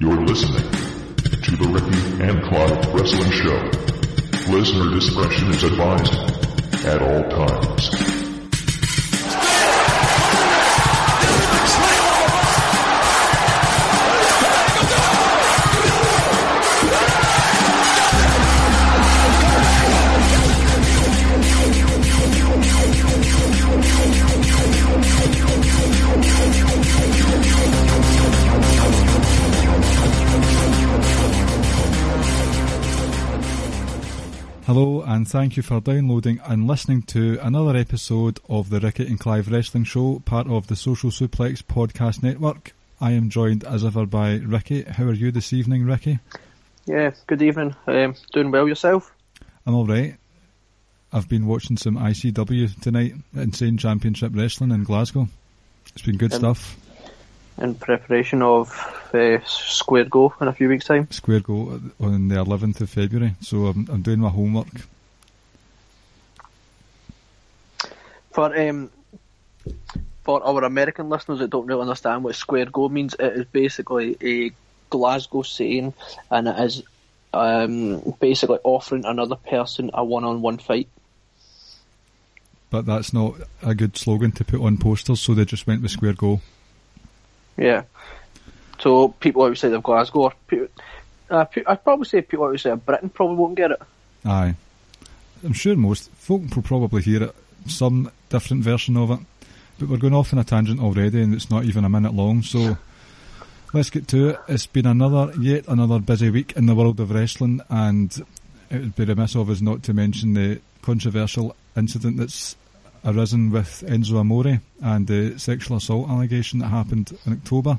You're listening to the Ricky and Clive Wrestling Show. Listener discretion is advised at all times. Hello, and thank you for downloading and listening to another episode of the Ricky and Clive Wrestling Show, part of the Social Suplex Podcast Network. I am joined as ever by Ricky. How are you this evening, Ricky? Yeah, good evening. Um, doing well yourself? I'm alright. I've been watching some ICW tonight, Insane Championship Wrestling in Glasgow. It's been good um, stuff. In preparation of uh, Square Go in a few weeks' time. Square Go on the 11th of February, so I'm, I'm doing my homework. For um, for our American listeners that don't really understand what Square Go means, it is basically a Glasgow saying, and it is um, basically offering another person a one-on-one fight. But that's not a good slogan to put on posters, so they just went with Square Go. Yeah. So people outside of Glasgow, or uh, I'd probably say people outside of Britain probably won't get it. Aye. I'm sure most folk will probably hear it, some different version of it. But we're going off on a tangent already and it's not even a minute long, so let's get to it. It's been another, yet another busy week in the world of wrestling and it would be remiss of us not to mention the controversial incident that's arisen with Enzo Amore and the sexual assault allegation that happened in October.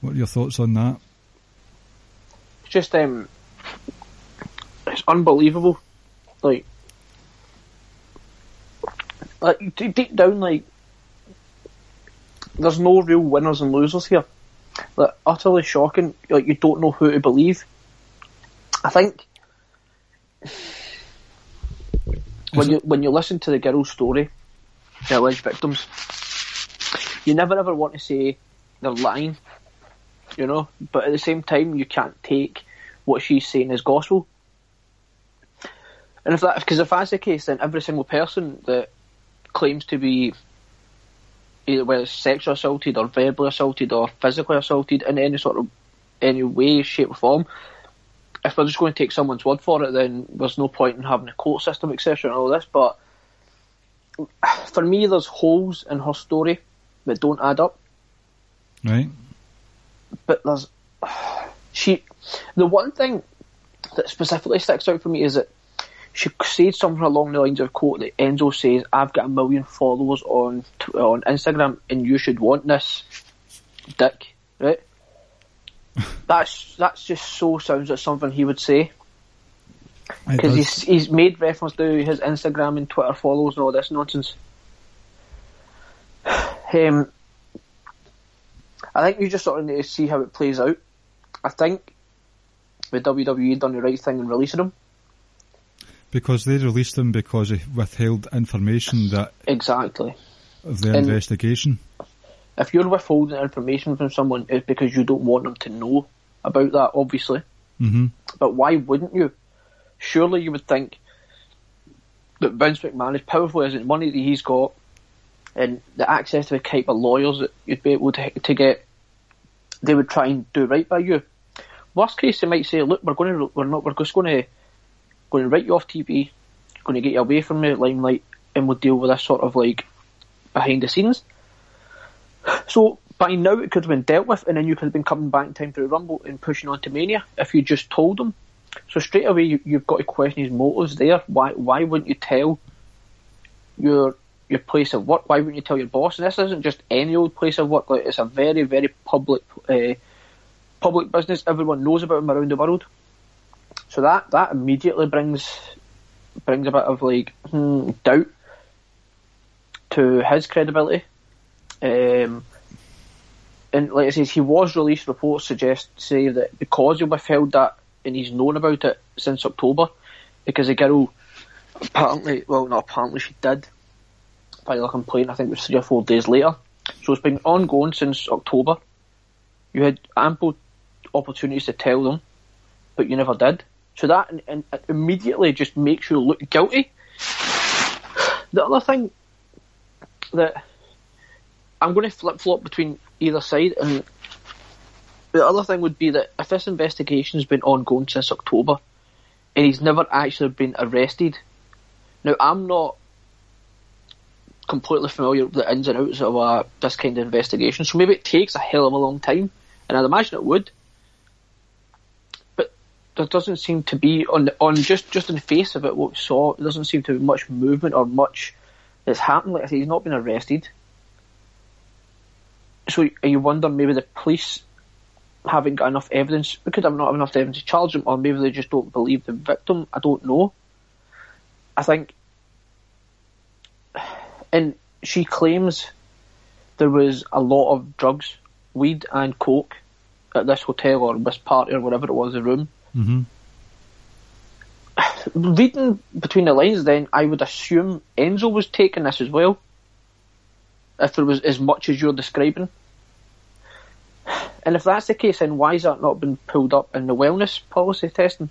What are your thoughts on that? It's just um, it's unbelievable. Like, like deep down, like there's no real winners and losers here. Like utterly shocking. Like you don't know who to believe. I think when you when you listen to the girl's story, alleged victims, you never ever want to say they're lying you know. But at the same time, you can't take what she's saying as gospel. And if that, because if that's the case, then every single person that claims to be either whether sexually assaulted or verbally assaulted or physically assaulted in any sort of any way, shape or form, if we're just going to take someone's word for it, then there's no point in having a court system, etc. and all this. But for me, there's holes in her story that don't add up. Right but there's she. The one thing that specifically sticks out for me is that she said something along the lines of quote that Enzo says, "I've got a million followers on on Instagram, and you should want this, dick." Right? that's that's just so sounds like something he would say. Because he's he's made reference to his Instagram and Twitter follows and all this nonsense. Um, I think you just sort of need to see how it plays out. I think the WWE done the right thing in releasing him. Because they released him because he withheld information that exactly of the and investigation. If you're withholding information from someone, it's because you don't want them to know about that, obviously. Mm-hmm. But why wouldn't you? Surely you would think that Vince McMahon, as powerful as the money that he's got, and the access to the type of lawyers that you'd be able to, to get, they would try and do right by you. Worst case, they might say, "Look, we're going to, we're not, we're just going to, going to write you off TV, going to get you away from the limelight, and we'll deal with this sort of like behind the scenes." So by now it could have been dealt with, and then you could have been coming back in time for the Rumble and pushing on to Mania if you just told them. So straight away you, you've got to question his motives there. Why why wouldn't you tell your your place of work. Why wouldn't you tell your boss? And this isn't just any old place of work. Like it's a very, very public, uh, public business. Everyone knows about him around the world. So that that immediately brings brings a bit of like hmm, doubt to his credibility. Um, and like I says, he was released. Reports suggest say that because he withheld that and he's known about it since October, because the girl apparently, well, not apparently, she did file a complaint, I think it was three or four days later. So it's been ongoing since October. You had ample opportunities to tell them, but you never did. So that and, and immediately just makes you look guilty. The other thing that I'm going to flip flop between either side, and the other thing would be that if this investigation's been ongoing since October, and he's never actually been arrested. Now I'm not completely familiar with the ins and outs of uh, this kind of investigation, so maybe it takes a hell of a long time, and I'd imagine it would. But there doesn't seem to be on on just just in the face of it what we saw. There doesn't seem to be much movement or much that's happened. Like I say, he's not been arrested. So are you wonder maybe the police haven't got enough evidence. We could have not have enough evidence to charge them, or maybe they just don't believe the victim. I don't know. I think and she claims there was a lot of drugs, weed and coke at this hotel or this party or whatever it was, the room. Mm-hmm. Reading between the lines, then I would assume Enzo was taking this as well. If there was as much as you're describing. And if that's the case, then why has that not been pulled up in the wellness policy testing?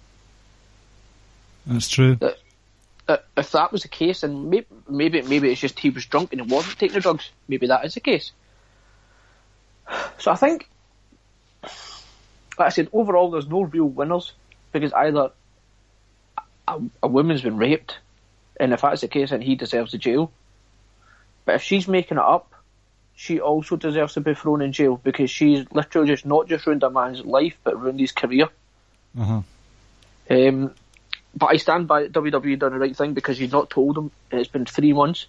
That's true. That uh, if that was the case, and maybe, maybe maybe it's just he was drunk and he wasn't taking the drugs. Maybe that is the case. So I think, like I said, overall there's no real winners because either a, a woman's been raped, and if that's the case, then he deserves the jail. But if she's making it up, she also deserves to be thrown in jail because she's literally just not just ruined a man's life, but ruined his career. Uh-huh. Um, but I stand by WWE done the right thing because you've not told them it's been three months.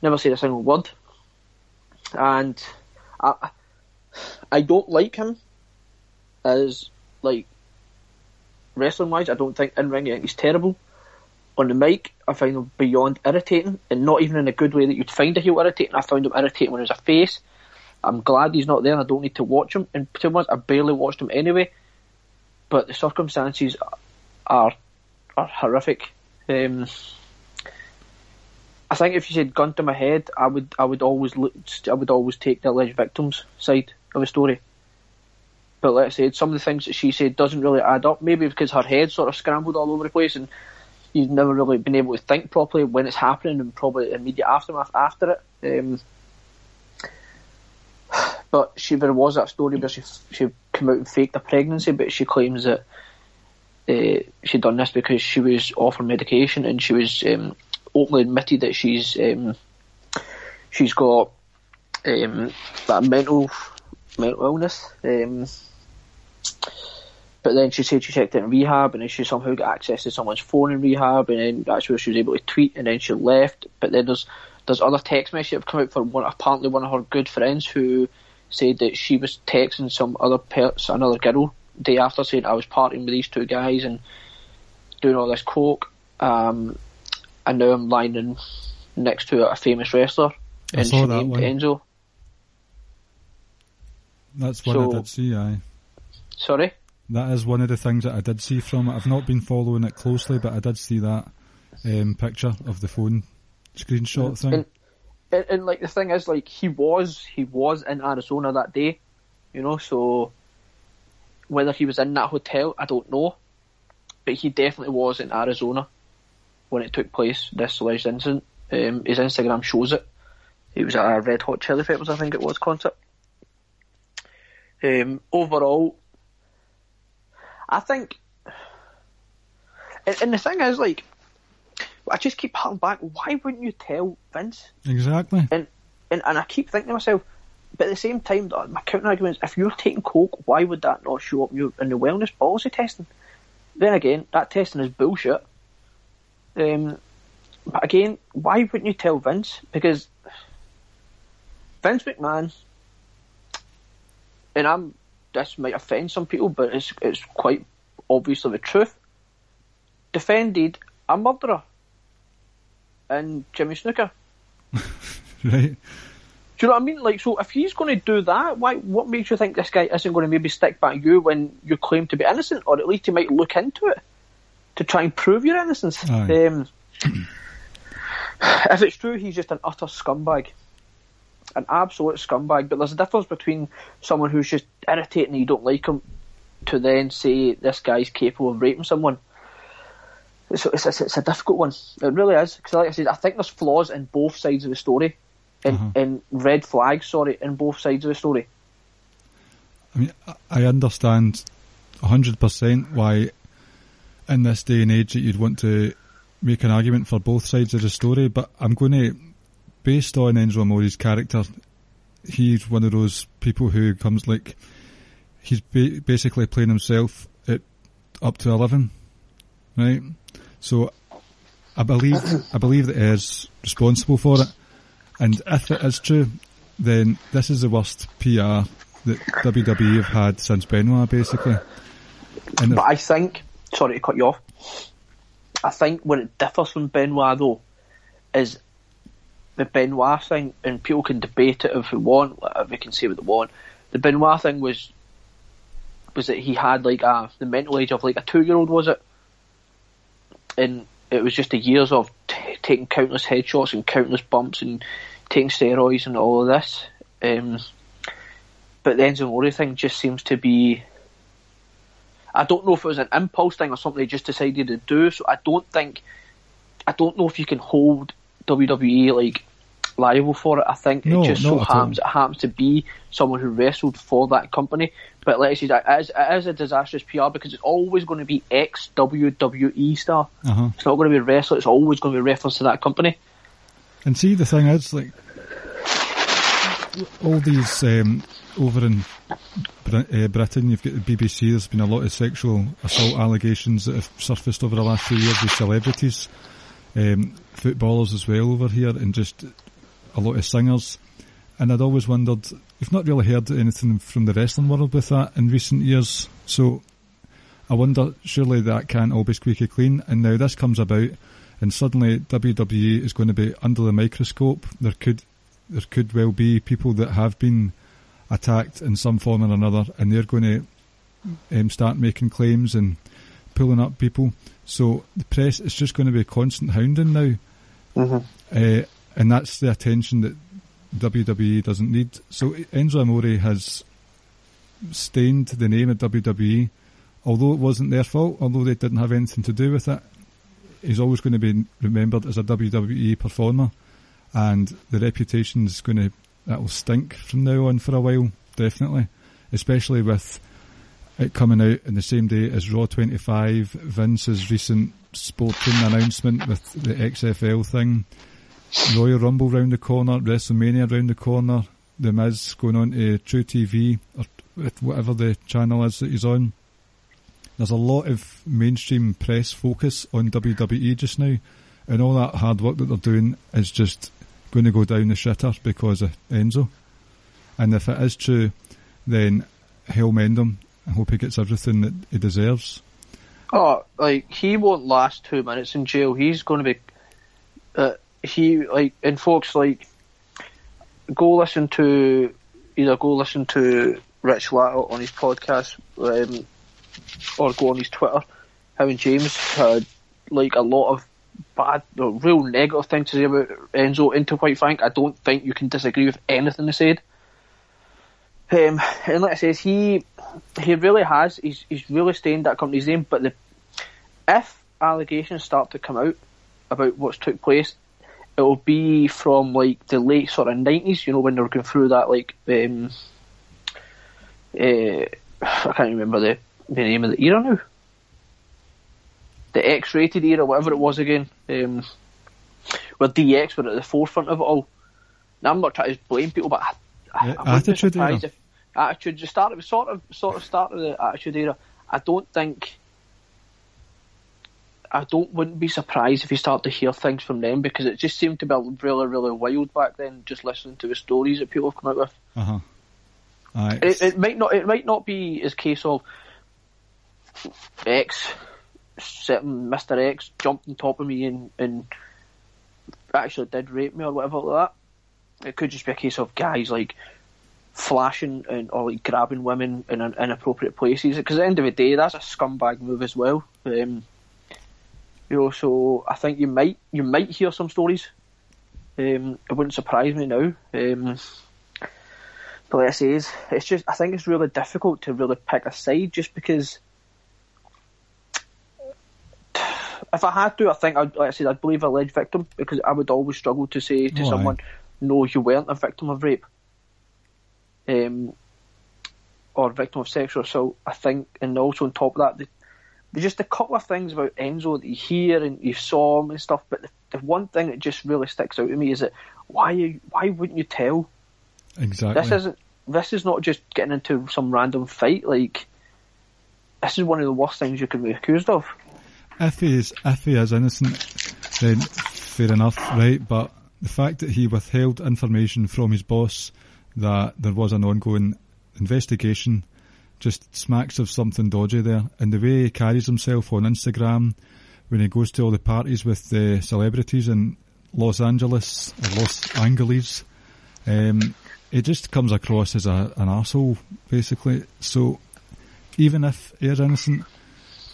Never said a single word. And I, I don't like him as like wrestling wise. I don't think in ring he's terrible. On the mic, I find him beyond irritating, and not even in a good way that you'd find a heel irritating. I found him irritating when he was a face. I'm glad he's not there. I don't need to watch him. And to be I barely watched him anyway. But the circumstances are are horrific. Um, I think if you said gun to my head, I would I would always look, I would always take the alleged victim's side of a story. But I said, some of the things that she said doesn't really add up. Maybe because her head sort of scrambled all over the place, and you've never really been able to think properly when it's happening, and probably immediate aftermath after it. Um, but she there was that story where she she came out and faked a pregnancy, but she claims that uh, she'd done this because she was off her medication and she was um, openly admitted that she's um, she's got um, that mental mental illness. But then she said she checked it in rehab and then she somehow got access to someone's phone in rehab and then that's where she was able to tweet and then she left. But then there's there's other text messages that have come out from one apparently one of her good friends who said that she was texting some other person, another girl day after saying I was partying with these two guys and doing all this coke. Um, and now I'm lying next to a famous wrestler, I and she named one. Enzo. That's one So- I did see, aye. Sorry. That is one of the things that I did see from it. I've not been following it closely, but I did see that um, picture of the phone screenshot thing. And, and, and like the thing is, like he was he was in Arizona that day, you know. So whether he was in that hotel, I don't know, but he definitely was in Arizona when it took place. This alleged incident. Um, his Instagram shows it. It was at a Red Hot Chili Peppers, I think it was, concert. Um, overall, I think, and, and the thing is, like, I just keep harking back. Why wouldn't you tell Vince? Exactly. And and, and I keep thinking to myself, but at the same time, my counter argument is, if you're taking coke, why would that not show up in your- in the wellness policy testing? Then again, that testing is bullshit. Um, but again, why wouldn't you tell Vince? Because Vince McMahon, and I'm this might offend some people, but it's it's quite obviously the truth. Defended a murderer and Jimmy Snuka. Right. Do you know what I mean? Like, so if he's going to do that, why? What makes you think this guy isn't going to maybe stick by you when you claim to be innocent, or at least he might look into it to try and prove your innocence? Um, if it's true, he's just an utter scumbag, an absolute scumbag. But there's a difference between someone who's just irritating and you don't like him, to then say this guy's capable of raping someone. It's, it's, it's, it's a difficult one. It really is. Because, like I said, I think there's flaws in both sides of the story, and, and mm-hmm. red flags, sorry, in both sides of the story. I mean, I- I understand 100% why in this day and age that you'd want to make an argument for both sides of the story, but I'm going to, based on Enzo Amore's character, he's one of those people who comes like, he's ba- basically playing himself at up to 11, right? So I believe, I believe that he is responsible for it. And if it is true, then this is the worst PR that WWE have had since Benoit, basically. And But I think, sorry to cut you off, I think where it differs from Benoit though is the Benoit thing, and people can debate it if they want, if can say what they want. The Benoit thing was was that he had like a the mental age of like a two year old, was it? And it was just the years of t- taking countless headshots and countless bumps and taking steroids and all of this. Um, but the Enzo Amore thing just seems to be I don't know if it was an impulse thing or something they just decided to do. So I don't think, I don't know if you can hold WWE like liable for it. I think No, it just so happens it happens to be someone who wrestled for that company. But like I said, it is, it is a disastrous PR because it's always going to be ex WWE star. uh-huh. It's not going to be a wrestler. It's always going to be reference to that company. And see, the thing is, like, all these um, over in Br- uh, Britain, you've got the BBC. There's been a lot of sexual assault allegations that have surfaced over the last few years with celebrities, um, footballers as well over here, and just a lot of singers. And I'd always wondered, you've not really heard anything from the wrestling world with that in recent years. So I wonder, surely that can't all be squeaky clean. And now this comes about, and suddenly WWE is going to be under the microscope. There could, there could well be people that have been attacked in some form or another, and they're going to um, start making claims and pulling up people. So the press is just going to be a constant hounding now, uh, and that's the attention that WWE doesn't need. So Enzo Amore has stained the name of WWE, although it wasn't their fault, although they didn't have anything to do with it. He's always going to be remembered as a WWE performer, and the reputation is going to that will stink from now on for a while, definitely, especially with it coming out in the same day as Raw 25, Vince's recent sporting announcement with the XFL thing, Royal Rumble round the corner, WrestleMania round the corner, The Miz going on to truTV or whatever the channel is that he's on. There's a lot of mainstream press focus on WWE just now, and all that hard work that they're doing is just going to go down the shitter because of Enzo. And if it is true, then hell mend him. I hope he gets everything that he deserves. Oh, like he won't last two minutes in jail. He's going to be. Uh, he like and folks like go listen to either go listen to Rich Latto on his podcast um, or go on his Twitter. And James had like a lot of bad, no, real negative things to say about Enzo. Into to quite frank, I don't think you can disagree with anything they said. Um, and like I says, he he really has. He's he's really stained that company's name. But the if allegations start to come out about what's took place, it will be from like the late sort of nineties. You know when they were going through that like um, uh, I can't remember the the name of the era now. The X-rated era, whatever it was again, um, where DX were at the forefront of it all. Now I'm not trying to blame people, but I, I, I Attitude Era. if attitude just started sort of sort of started the attitude era. I don't think I don't wouldn't be surprised if you start to hear things from them because it just seemed to be really, really wild back then, just listening to the stories that people have come out with. Uh huh. Aye. It, it might not it might not be as case of X certain Mr. X jumped on top of me and, and actually did rape me or whatever like that. It could just be a case of guys like flashing and or like grabbing women in in inappropriate places. Because at the end of the day, that's a scumbag move as well. Um, you know, so I think you might you might hear some stories. Um, it wouldn't surprise me now. Um, But like I say, it's, it's just I think it's really difficult to really pick a side just because if I had to, I think I'd, like I said, I'd believe an alleged victim because I would always struggle to say to someone, "No, you weren't a victim of rape," um, or victim of sexual assault. I think, and also on top of that, the, there's just a couple of things about Enzo that you hear and you saw him and stuff. But the, the one thing that just really sticks out to me is that why you, why wouldn't you tell? Exactly. This isn't. This is not just getting into some random fight. Like this is one of the worst things you can be accused of. if he is if he is innocent, then fair enough, right? But the fact that he withheld information from his boss that there was an ongoing investigation just smacks of something dodgy there. And the way he carries himself on Instagram when he goes to all the parties with the celebrities in Los Angeles Los Angeles, um, it just comes across as a, an arsehole, basically. So even if he is innocent,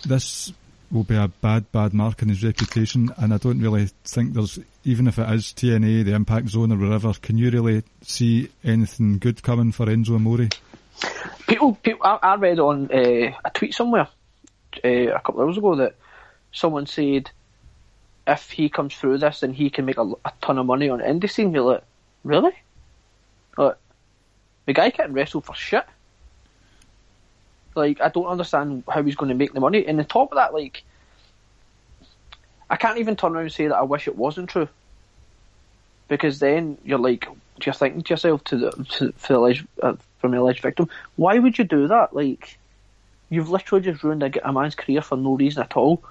this will be a bad, bad mark on his reputation. And I don't really think there's, even if it is TNA, the Impact Zone or wherever, can you really see anything good coming for Enzo Amore? People, people I, I read on uh, a tweet somewhere uh, a couple of hours ago that someone said if he comes through this, then he can make a, a ton of money on indie scene. You're like, really? Like, the guy can't wrestle for shit. Like, I don't understand how he's going to make the money. And on top of that, like, I can't even turn around and say that I wish it wasn't true. Because then you're like, do you're thinking to yourself to the to, for the uh, from the alleged victim, why would you do that? Like, you've literally just ruined a, a man's career for no reason at all.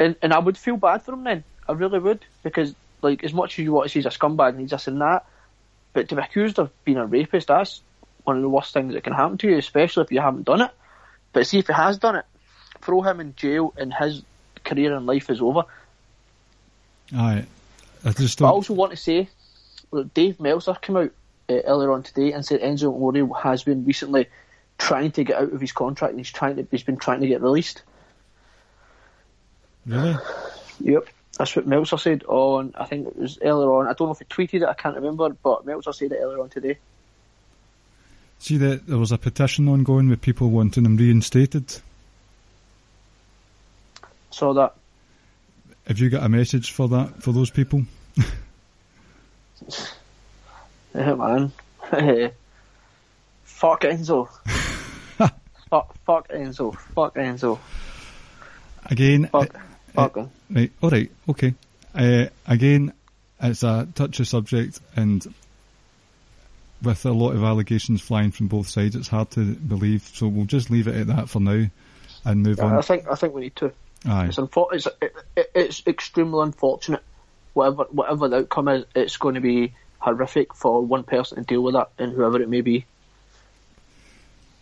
And and I would feel bad for him then. I really would because like as much as you want to see he's a scumbag and he's this and that, but to be accused of being a rapist, that's one of the worst things that can happen to you, especially if you haven't done it. But see if he has done it, throw him in jail and his career and life is over. Aye. I just I don't. also want to say that Dave Meltzer came out uh, earlier on today and said Enzo Amore has been recently trying to get out of his contract and he's trying to he's been trying to get released. Really? Yep. That's what Meltzer said on, I think it was earlier on. I don't know if he tweeted it, I can't remember, but Meltzer said it earlier on today. See that there was a petition ongoing with people wanting him reinstated. So that, Have you got a message for that, for those people? yeah, man. fuck Enzo. fuck, fuck Enzo. Fuck Enzo. Again, Fuck, uh, fuck him. Right. All right. Okay. Uh, again, it's a touchy subject, and with a lot of allegations flying from both sides, it's hard to believe. So we'll just leave it at that for now, and move I on. think I think we need to. Aye. It's, unfor- it's, it, it, it's extremely unfortunate. Whatever whatever the outcome is, it's going to be horrific for one person to deal with that, and whoever it may be.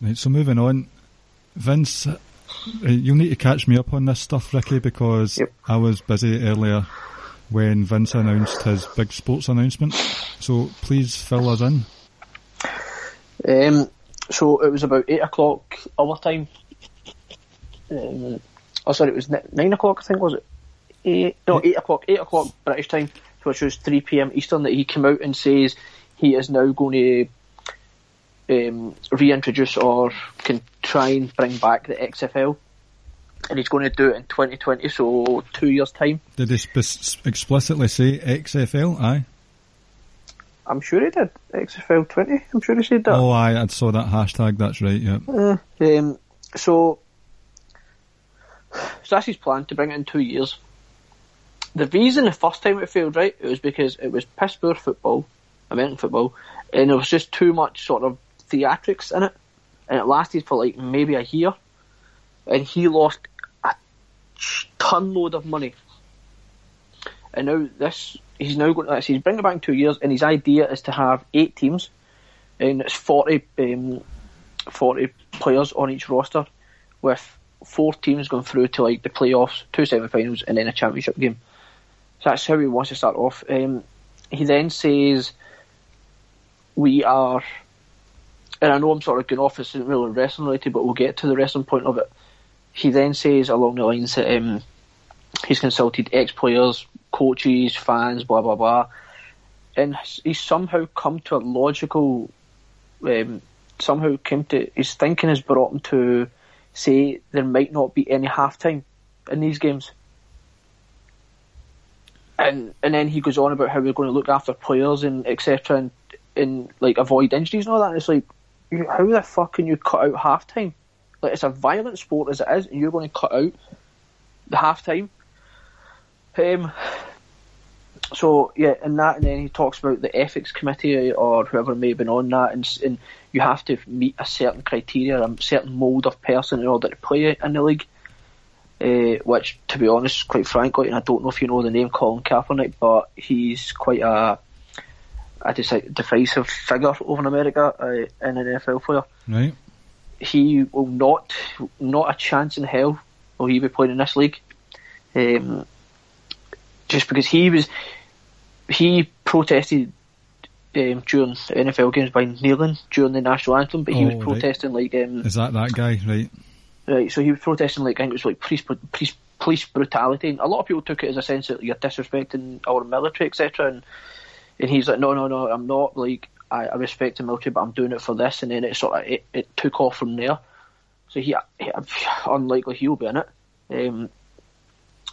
Right. So moving on, Vince, uh, you'll need to catch me up on this stuff, Ricky, because Yep. I was busy earlier when Vince announced his big sports announcement. So please fill us in. Um, so it was about eight o'clock our time. Um, oh, sorry, it was nine o'clock. I think was it? Eight, no, eight o'clock. Eight o'clock British time, which was three p.m. Eastern. That he came out and says he is now going to um, reintroduce or can try and bring back the XFL, and he's going to do it in 2020. So two years time. Did he spe- explicitly say XFL? Aye. I'm sure he did XFL 20. I'm sure he said that. Oh, aye. I saw that hashtag. That's right. Yeah. Um, so, so that's his plan to bring it in two years. The reason the first time it failed, right, it was because it was piss poor football, American football, and there was just too much sort of theatrics in it, and it lasted for like maybe a year, and he lost a ton load of money. And now this, he's now going to, he's bringing it back in two years, and his idea is to have eight teams, and it's 40, um, 40 players on each roster with four teams going through to like the playoffs, two semi-finals and then a championship game. So that's how he wants to start off. Um, he then says we are and I know I'm sort of going off this isn't really wrestling related, but we'll get to the wrestling point of it. He then says along the lines that um, he's consulted ex players, coaches, fans, blah blah blah. And he's somehow come to a logical um, somehow came to his thinking has brought him to say there might not be any halftime in these games. And and then he goes on about how we're going to look after players and etc. and and like avoid injuries and all that. And it's like, how the fuck can you cut out halftime? Like it's a violent sport as it is, and you're going to cut out the halftime. Um, so yeah, and that, and then he talks about the ethics committee or whoever may have been on that, and, and you have to meet a certain criteria, a certain mould of person in order to play in the league. Uh, which, to be honest, quite frankly, and I don't know if you know the name Colin Kaepernick, but he's quite a a decisive figure over in America uh, in an NFL player. Right. He will not, not a chance in hell will he be playing in this league. Um, just because he was, he protested um, during NFL games by kneeling during the national anthem, but he Oh, was protesting like um, Is that that guy? Right. Right. So he was protesting like I think it was like police police police brutality. And a lot of people took it as a sense that you're disrespecting our military, etc. And and he's like, no, no, no, I'm not. Like I, I respect the military, but I'm doing it for this. And then it sort of it, it took off from there. So he, he unlikely he'll be in it. Um,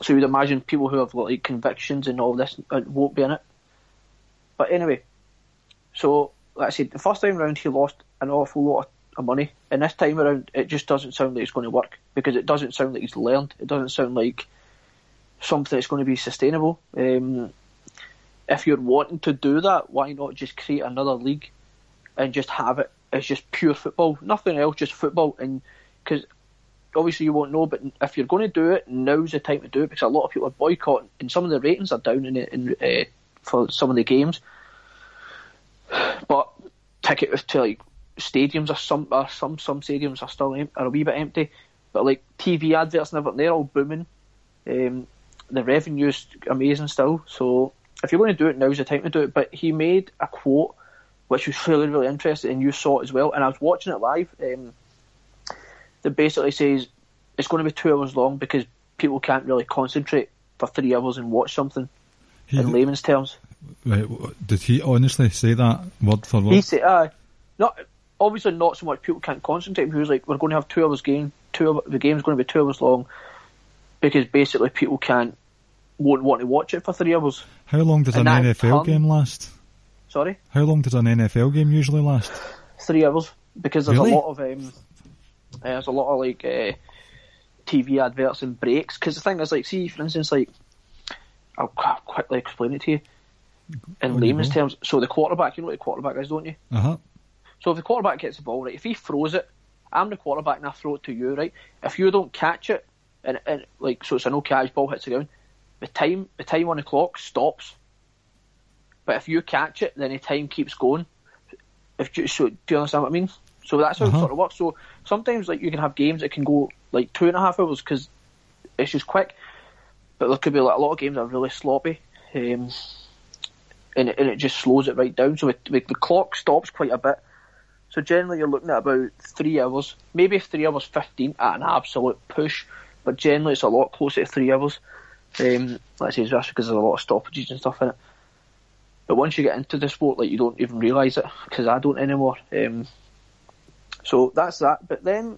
so you'd imagine people who have like convictions and all this uh, won't be in it. But anyway, so like I said, the first time round he lost an awful lot of money, and this time around it just doesn't sound like it's going to work because it doesn't sound like he's learned. It doesn't sound like something that's going to be sustainable. Um, if you're wanting to do that, why not just create another league and just have it as just pure football, nothing else, just football? And because obviously you won't know, but if you're going to do it, now's the time to do it because a lot of people are boycotting, and some of the ratings are down in, in uh, for some of the games. But tickets to like stadiums are some some some stadiums are still em- are a wee bit empty, but like TV adverts and everything, they're all booming. Um, the revenue's amazing still, so if you're going to do it, now's the time to do it. But he made a quote which was really really interesting, and you saw it as well. And I was watching it live. Um, that basically says it's going to be two hours long because people can't really concentrate for three hours and watch something. He, in layman's terms, right, did he honestly say that word for word? he said, uh, not obviously not so much people can't concentrate. He was like, we're going to have two hours game. Two hour, the game's going to be two hours long because basically people can't won't want to watch it for three hours. How long does an And that NFL game last? Sorry, How long does an NFL game usually last? three hours because there's Really? a lot of um, uh, there's a lot of like uh, TV adverts and breaks. Because the thing is, like, see, for instance, like I'll qu- quickly explain it to you in On you layman's terms. So the quarterback, you know what the quarterback is, don't you? Uh huh. So if the quarterback gets the ball, right, if he throws it, I'm the quarterback and I throw it to you, right? If you don't catch it, and, and like so, it's a no catch ball hits the ground. The time the time on the clock stops. But if you catch it, then the time keeps going. If you, so, do you understand what I mean? So that's how Uh-huh. it sort of works. So sometimes like you can have games that can go like two and a half hours because it's just quick. But there could be like a lot of games that are really sloppy. Um, and it, and it just slows it right down. So it, the, the clock stops quite a bit. So generally, you're looking at about three hours, maybe three hours fifteen at an absolute push. But generally, it's a lot closer to three hours. Um, let's say that's because there's a lot of stoppages and stuff in it. But once you get into the sport, like you don't even realise it because I don't anymore. Um, so that's that. But then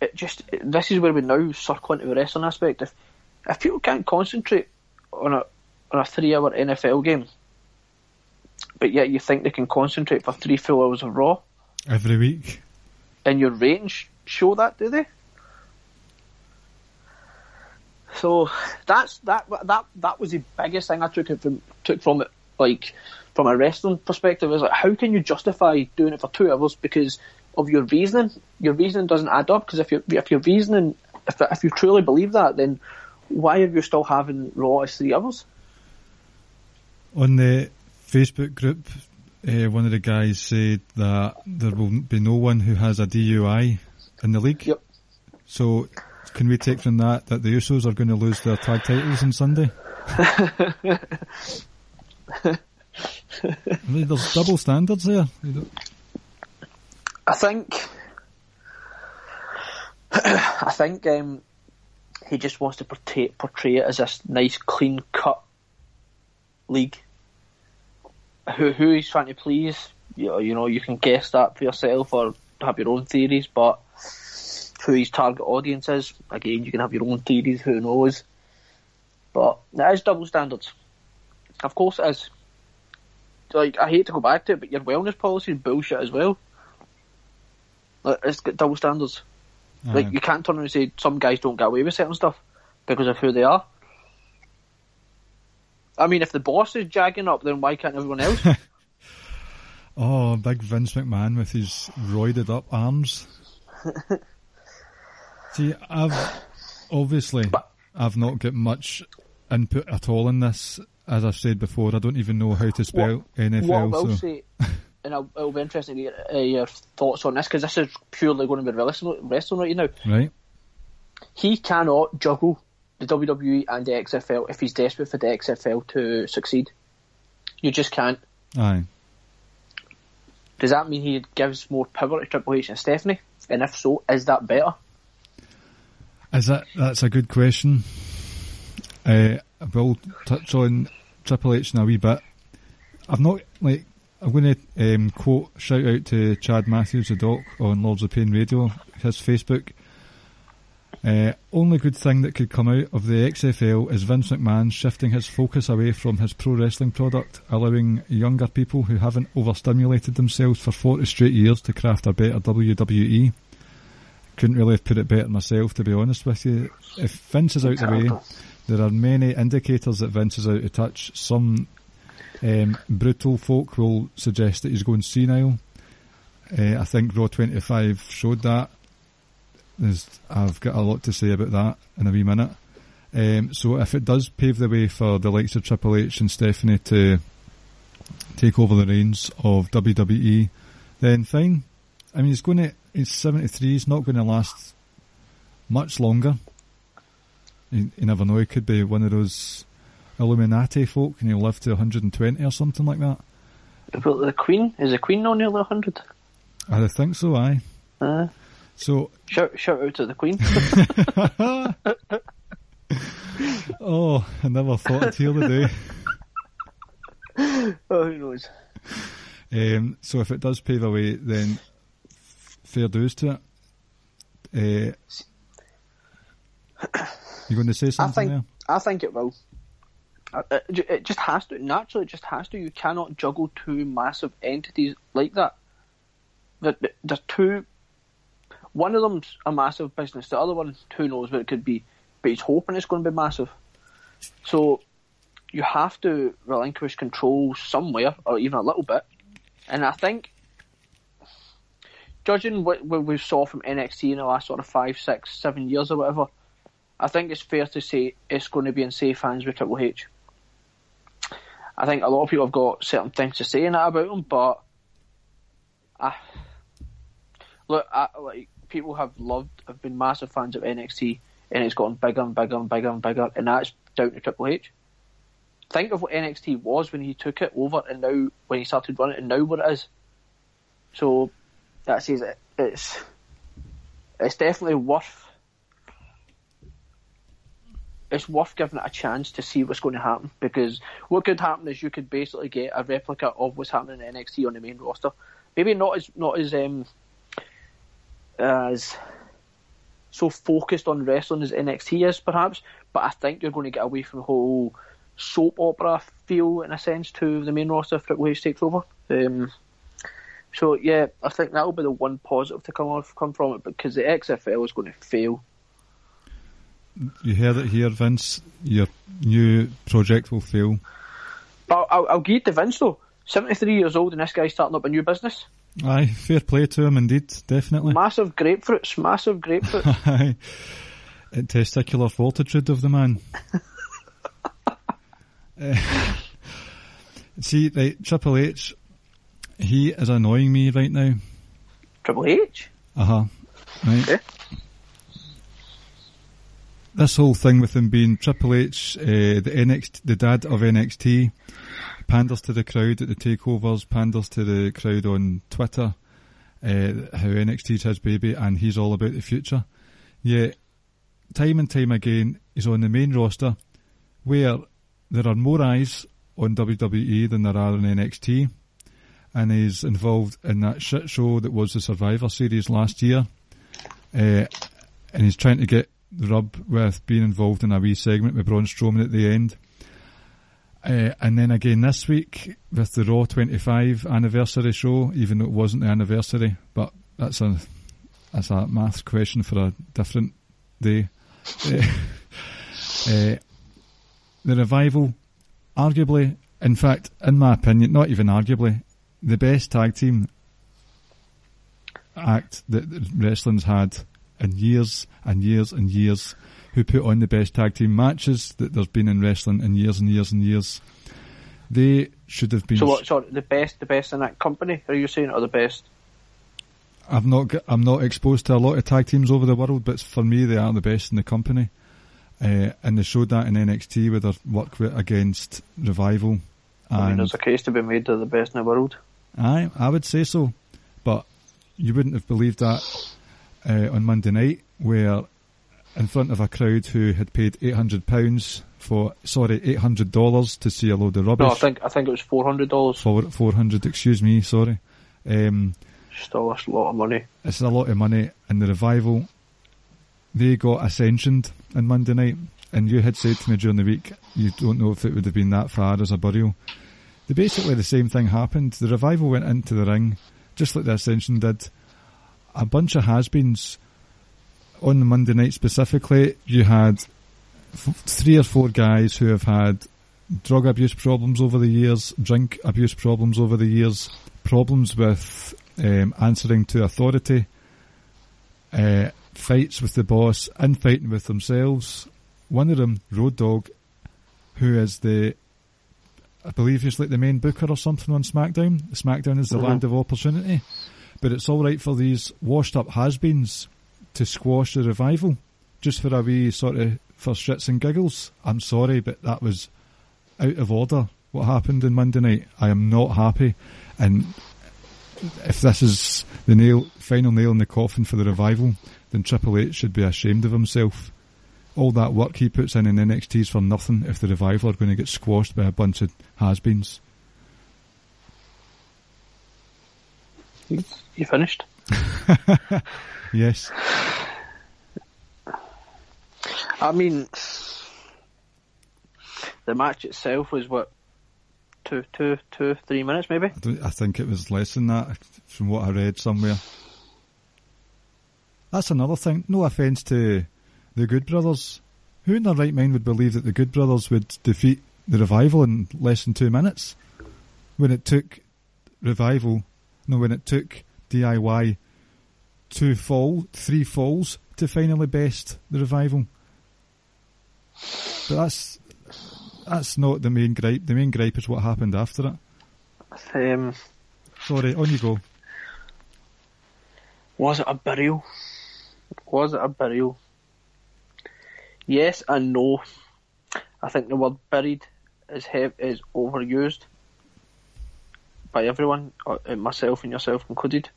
it just this is where we now circle into the wrestling aspect. If if people can't concentrate on a on a three hour NFL game, but yet you think they can concentrate for three full hours of Raw, Every week. and your ratings show that, do they? So that's that that that was the biggest thing I took it from took from it like from a wrestling perspective is like how can you justify doing it for two hours because of your reasoning? Your reasoning doesn't add up because if you if your reasoning if if you truly believe that then why are you still having Raw as three hours? On the Facebook group, uh, one of the guys said that there will be no one who has a DUI in the league. Yep. So, can we take from that that the Usos are going to lose their tag titles on Sunday? There's double standards there. I think I think um, he just wants to portray, portray it as this nice, clean cut league. Who who he's trying to please? you know, you know, you can guess that for yourself or have your own theories, but who his target audience is, again, you can have your own theories, who knows. But it is double standards. Of course it is. Like, I hate to go back to it, but your wellness policy is bullshit as well. Like, it's got double standards. Like, you can't turn around and say some guys don't get away with certain stuff because of who they are. I mean, if the boss is jagging up, then why can't everyone else? Oh, big Vince McMahon with his roided up arms. See, I've obviously But- I've not got much input at all in this. As I've said before, I don't even know how to spell what I will so say, and I'll, it'll be interesting to get uh, your thoughts on this because this is purely going to be wrestling, wrestling right now. right, He cannot juggle the WWE and the XFL if he's desperate for the XFL to succeed. You just can't. aye. Does that mean he gives more power to Triple H and Stephanie? And if so, is that better? Is that that's a good question. Uh, I will touch on Triple H in a wee bit. I've not like I'm going to um, quote shout out to Chad Matthews, the doc on Lords of Pain Radio, his Facebook. Uh, only good thing that could come out of the XFL is Vince McMahon shifting his focus away from his pro wrestling product, allowing younger people who haven't overstimulated themselves for 40 straight years to craft a better WWE. Couldn't really have put it better myself, to be honest with you. If Vince is out the way, there are many indicators that Vince is out of touch. Some um, brutal folk will suggest that he's going senile. Uh, I think Raw 25 showed that. There's, I've got a lot to say about that in a wee minute. Um, so if it does pave the way for the likes of Triple H and Stephanie to take over the reins of WWE, then fine. I mean, he's going to, he's 73, he's not going to last much longer. You, you never know, he could be one of those Illuminati folk and he'll live to 120 or something like that. But the Queen is the Queen on nearly 100. I think so, aye. Uh, So, shout shout out to the Queen. oh, I never thought I'd hear the day. oh, who knows? Um, so if it does pave the way, then f- fair dues to it. Uh, you going to say something? I think I think it will. Uh, It, it just has to. Naturally, it just has to. You cannot juggle two massive entities like that. They're, they're two. One of them's a massive business. The other one, who knows what it could be. But he's hoping it's going to be massive. So you have to relinquish control somewhere, or even a little bit. And I think, judging what, what we saw from NXT in the last sort of five, six, seven years or whatever, I think it's fair to say it's going to be in safe hands with Triple H. I think a lot of people have got certain things to say in that about him, but I, look, I, like people have loved, have been massive fans of NXT, and it's gotten bigger and bigger and bigger and bigger, and that's down to Triple H. Think of what NXT was when he took it over, and now when he started running and now what it is. So that says it, it's it's definitely worth it's worth giving it a chance to see what's going to happen because what could happen is you could basically get a replica of what's happening in NXT on the main roster. Maybe not as not as um as so focused on wrestling as NXT is perhaps, but I think you're going to get away from the whole soap opera feel in a sense to the main roster if Triple H takes over. Um, so yeah, I think that'll be the one positive to come off come from it because the XFL is going to fail. You heard it here, Vince. Your new project will fail. But I'll, I'll give it to Vince though. 73 years old and this guy's starting up a new business. Aye, fair play to him indeed, definitely. Massive grapefruits, massive grapefruits. Aye. Uh, Testicular fortitude of the man. Eh, see, right, Triple H, he is annoying me right now. Triple H? Uh huh. Right. Yeah. This whole thing with him being Triple H, uh, the NXT, the dad of NXT, panders to the crowd at the takeovers, panders to the crowd on Twitter, uh, how NXT's his baby, and he's all about the future. Yet, time and time again, he's on the main roster, where there are more eyes on WWE than there are on NXT. and he's involved in that shit show that was the Survivor Series last year. Uh, and he's trying to get rub with being involved in a wee segment with Braun Strowman at the end. Uh, and then again this week with the Raw 25 anniversary show, even though it wasn't the anniversary, but that's a that's a math question for a different day. uh, uh, the revival, arguably, in fact, in my opinion, not even arguably, the best tag team act that wrestling's had in years and years and years, who put on the best tag team matches that there's been in wrestling in years and years and years. They should have been. So what? Sorry, the best, the best in that company? Are you saying, or the best? I've not, I'm not exposed to a lot of tag teams over the world, but for me, they are the best in the company. Uh, and they showed that in NXT with their work against Revival. I mean, there's a case to be made they're the best in the world. Aye, I would say so. But you wouldn't have believed that uh, on Monday night, where in front of a crowd who had paid eight hundred pounds for sorry eight hundred dollars to see a load of rubbish. No, I think I think it was four hundred dollars. Four hundred, excuse me, sorry. Um, Still a lot of money. It's a lot of money, and the revival they got ascensioned on Monday night. And you had said to me during the week, you don't know if it would have been that far as a burial. The basically the same thing happened. The revival went into the ring, just like the Ascension did. A bunch of has-beens on Monday night specifically. You had f- three or four guys who have had drug abuse problems over the years, drink abuse problems over the years, problems with um, answering to authority, uh, fights with the boss, and fighting with themselves. One of them, Road Dogg, who is the I believe he's like the main booker or something on SmackDown. SmackDown is the Mhm. land of opportunity. But it's alright for these washed up has beens to squash the revival just for a wee sort of for shits and giggles. I'm sorry, but that was out of order what happened on Monday night. I am not happy. And if this is the nail final nail in the coffin for the revival, then Triple H should be ashamed of himself all that work he puts in in NXT is for nothing if the revival are going to get squashed by a bunch of has-beens. You finished? Yes. I mean, the match itself was what two, two, two, three minutes maybe. I, I think it was less than that from what I read somewhere. That's another thing. No offence to the Good Brothers. Who in their right mind would believe that the Good Brothers would defeat the Revival in less than two minutes? When it took Revival, no, when it took DIY two fall, three falls to finally best the Revival. But that's that's not the main gripe. The main gripe is what happened after it. Um, Sorry, on you go. was it a burial? Was it a burial? Yes and no. I think the word buried is hev- is overused by everyone, uh, myself and yourself included.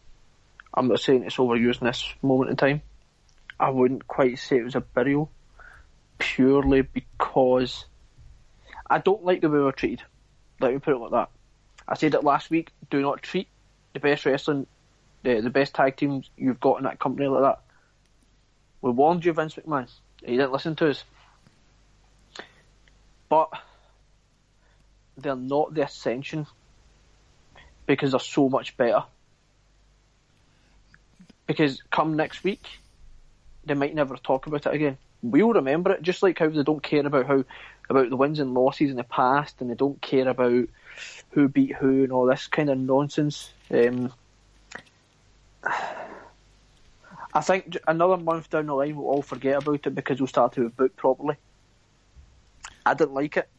I'm not saying it's overused in this moment in time. I wouldn't quite say it was a burial, purely because I don't like the way we're treated. Let me put it like that. I said it last week. Do not treat the best wrestling, the the best tag teams you've got in that company like that. We warned you, Vince McMahon. You didn't listen to us. But they're not the ascension because they're so much better. Because come next week, they might never talk about it again. We'll remember it, just like how they don't care about how about the wins and losses in the past, and they don't care about who beat who and all this kind of nonsense. Um, I think another month down the line we'll all forget about it because we'll start to book properly. I didn't like it.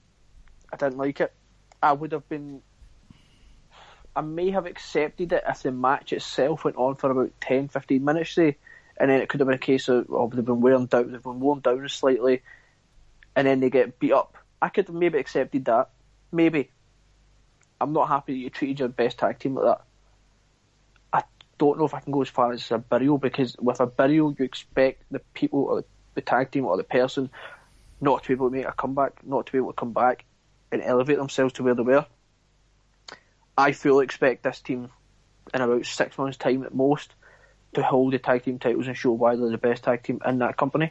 I didn't like it. I would have been. I may have accepted it if the match itself went on for about 10, 15 minutes, say, and then it could have been a case of oh, they've been wearing down, they've been worn down slightly, and then they get beat up. I could have maybe accepted that, maybe. I'm not happy that you treated your best tag team like that. I don't know if I can go as far as a burial because with a burial you expect the people or the tag team or the person not to be able to make a comeback, not to be able to come back and elevate themselves to where they were. I fully expect this team in about six months' time at most to hold the tag team titles and show why they're the best tag team in that company.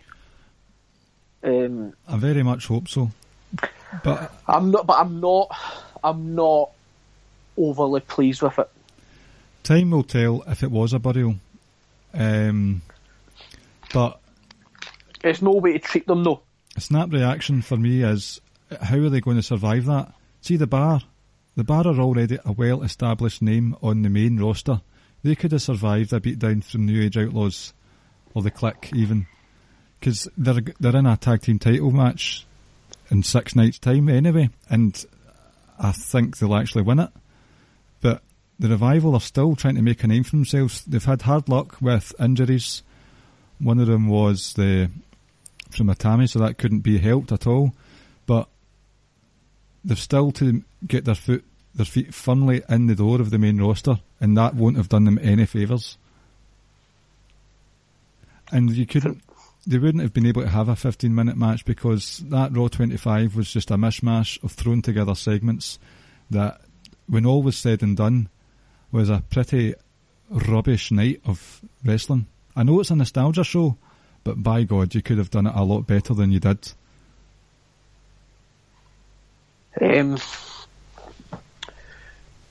Um, I very much hope so. But I'm not, but I'm not, I'm not overly pleased with it. time will tell if it was a burial. Um, but It's no way to treat them though. a snap reaction for me is how are they going to survive that? See the bar, the bar are already a well established name on the main roster. They could have survived a beatdown from New Age Outlaws or the Kliq even, because they're they're in a tag team title match in six nights' time anyway, and I think they'll actually win it. But the revival are still trying to make a name for themselves. They've had hard luck with injuries. One of them was the from Atami, so that couldn't be helped at all. But they've still to get their foot their feet firmly in the door of the main roster, and that won't have done them any favours. And you couldn't, they wouldn't have been able to have a 15 minute match because that Raw 25 was just a mishmash of thrown together segments that, when all was said and done, was a pretty rubbish night of wrestling. I know it's a nostalgia show, but by God, you could have done it a lot better than you did. Um,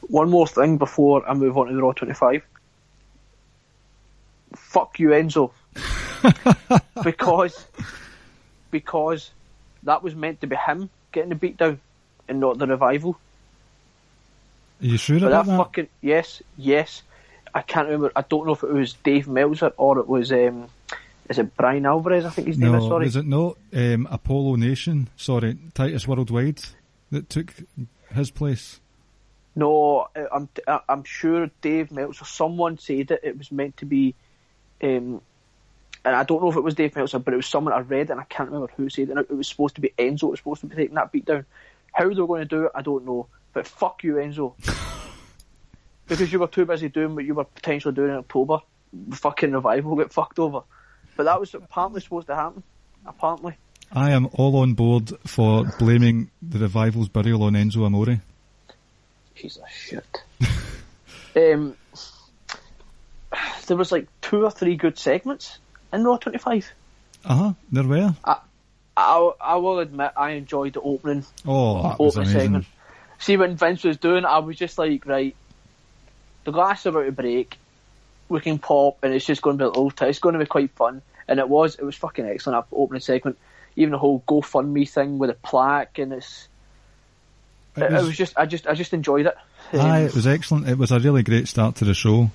one more thing before I move on to the Raw 25. Fuck you, Enzo. because because that was meant to be him getting the beatdown and not the revival. Are you sure But about that that? fucking yes, yes. I can't remember. I don't know if it was Dave Meltzer or it was um, is it Bryan Alvarez? I think his name is. Sorry, is it not um, Apollo Nation? Sorry, Titus Worldwide that took his place. No, I- I'm I- I'm sure Dave Meltzer. Someone said it. It was meant to be, um, and I don't know if it was Dave Meltzer, but it was someone I read, and I can't remember who said it. It was supposed to be Enzo. It was supposed to be taking that beat down. How they were going to do it, I don't know. But fuck you, Enzo, because you were too busy doing what you were potentially doing in October. The fucking revival get fucked over. But that was apparently supposed to happen. Apparently. I am all on board for blaming the revival's burial on Enzo Amore. Piece of shit. um, there was like two or three good segments in Raw 25. Uh huh, there were. I, I will admit I enjoyed the opening Oh, that was opening amazing. segment. See when Vince was doing, it, I was just like, right, the glass is about to break. We can pop, and it's just going to be a little. T- it's going to be quite fun, and it was. It was fucking excellent. That opening segment, even the whole GoFundMe thing with the plaque, and it's. It, it was, just. I just. I just enjoyed it. Aye, it was excellent. It was a really great start to the show.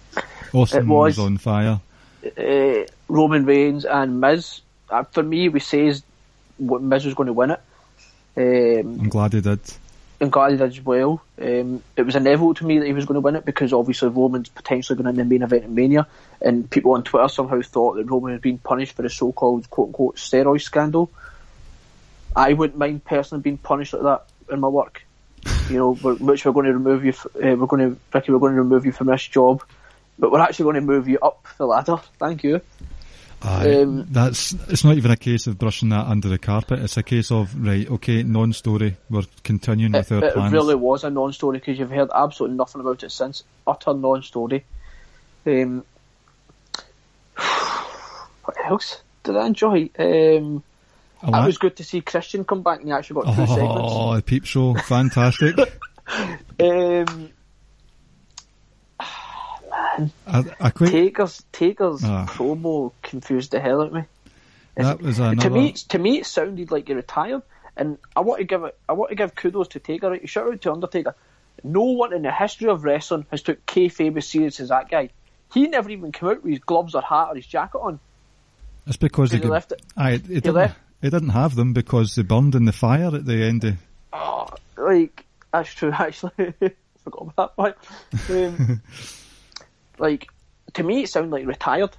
Austin It was. on fire. uh, Roman Reigns and Miz. Uh, for me, we says what Miz was going to win it. Um, I'm glad he did. I'm glad he did as well. Um, it was inevitable to me that he was going to win it because obviously Roman's potentially going in the main event in Mania, and people on Twitter somehow thought that Roman was being punished for the so-called quote-unquote steroid scandal. I wouldn't mind personally being punished like that in my work. You know, we're, which we're going to remove you. f- Uh, we're going to Ricky. We're going to remove you from this job, but we're actually going to move you up the ladder. Thank you. Aye, Um, that's it's not even a case of brushing that under the carpet. It's a case of right, okay, non-story. We're continuing with It, our it plans. really was a non-story because you've heard absolutely nothing about it since. Utter non-story. Um, what else did I enjoy? Um, I it was good to see Christian come back and he actually got two segments. oh, the peep show, fantastic. Um, I, I quite Taker's Taker's Ah. promo confused the hell out of me. that was another... to me, to me, it sounded like he retired, and I want to give it. I want to give kudos to Taker. Right? Shout out to Undertaker. No one in the history of wrestling has took kayfabe as serious as that guy. He never even came out with his gloves or hat or his jacket on. That's because He could, left it. Aye, it left- It didn't have them because they burned in the fire at the end. Of, Oh, like that's true. Actually, forgot about that part. Um, like to me, it sounded like retired.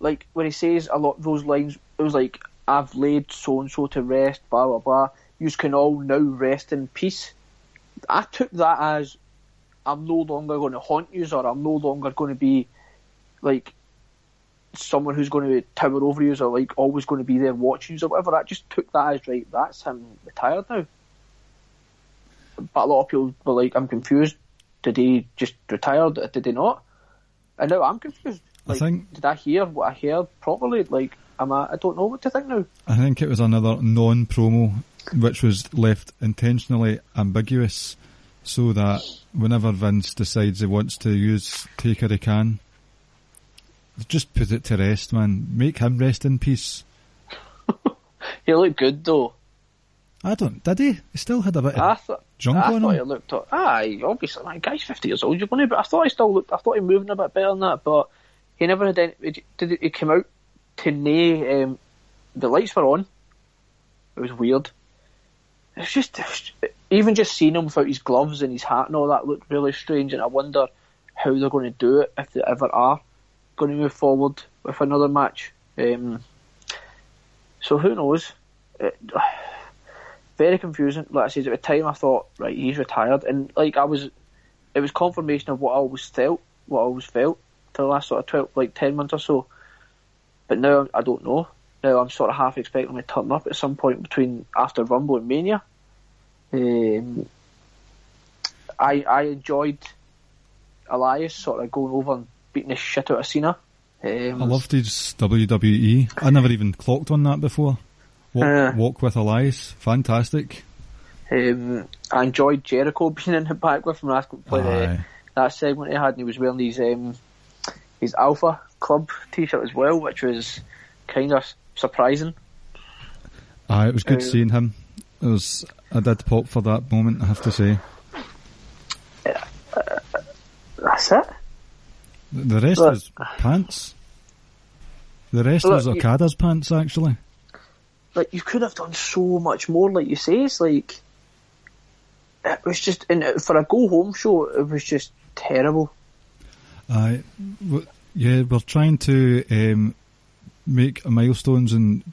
Like when he says a lot of those lines, it was like I've laid so and so to rest. Blah blah blah. You can all now rest in peace. I took that as I'm no longer going to haunt you, or I'm no longer going to be like someone who's going to tower over you, or like always going to be there watching you, or whatever. I just took that as right. That's him retired now. But a lot of people were like, I'm confused. Did he just retire? Did he not? And now I'm confused. I think- did I hear what I heard properly? Like, am I? I don't know what to think now. I think it was another non-promo which was left intentionally ambiguous so that whenever Vince decides he wants to use Taker he can. Just put it to rest, man. Make him rest in peace. He looked good though. I don't, did he? He still had a bit I of thought. junk I on thought him. he looked. Aye, obviously, my guy's fifty years old. You're going to, but I thought he still looked. I thought he was moving a bit better than that, but he never had any. Did he come out to nay? Um, the lights were on. It was weird. It was just, even just seeing him without his gloves and his hat and all that looked really strange. And I wonder how they're going to do it if they ever are going to move forward with another match. Um, so who knows? It, very confusing. Like I said, at the time I thought, right, he's retired, and like I was, it was confirmation of what I always felt, what I always felt for the last sort of twelve, like ten months or so. But now I don't know. Now I'm sort of half expecting him to turn up at some point between after Rumble and Mania. Um, I I enjoyed Elias sort of going over and beating the shit out of Cena. Um, I loved his WWE. I never even clocked on that before. Walk, Uh. walk with Elias. Fantastic. Um, I enjoyed Jericho being in the back with him last the, that segment he had, and he was wearing his um, his Alpha Club T-shirt as well, which was kind of surprising. Aye, it was good Uh, seeing him. It was, I did pop for that moment, I have to say. That's it. The rest Look. was pants. The rest Look, was you- Okada's pants, actually. Like you could have done so much more. Like you say, it's like it was just and for a go home show, it was just terrible. Yeah, we're trying to um, make milestones in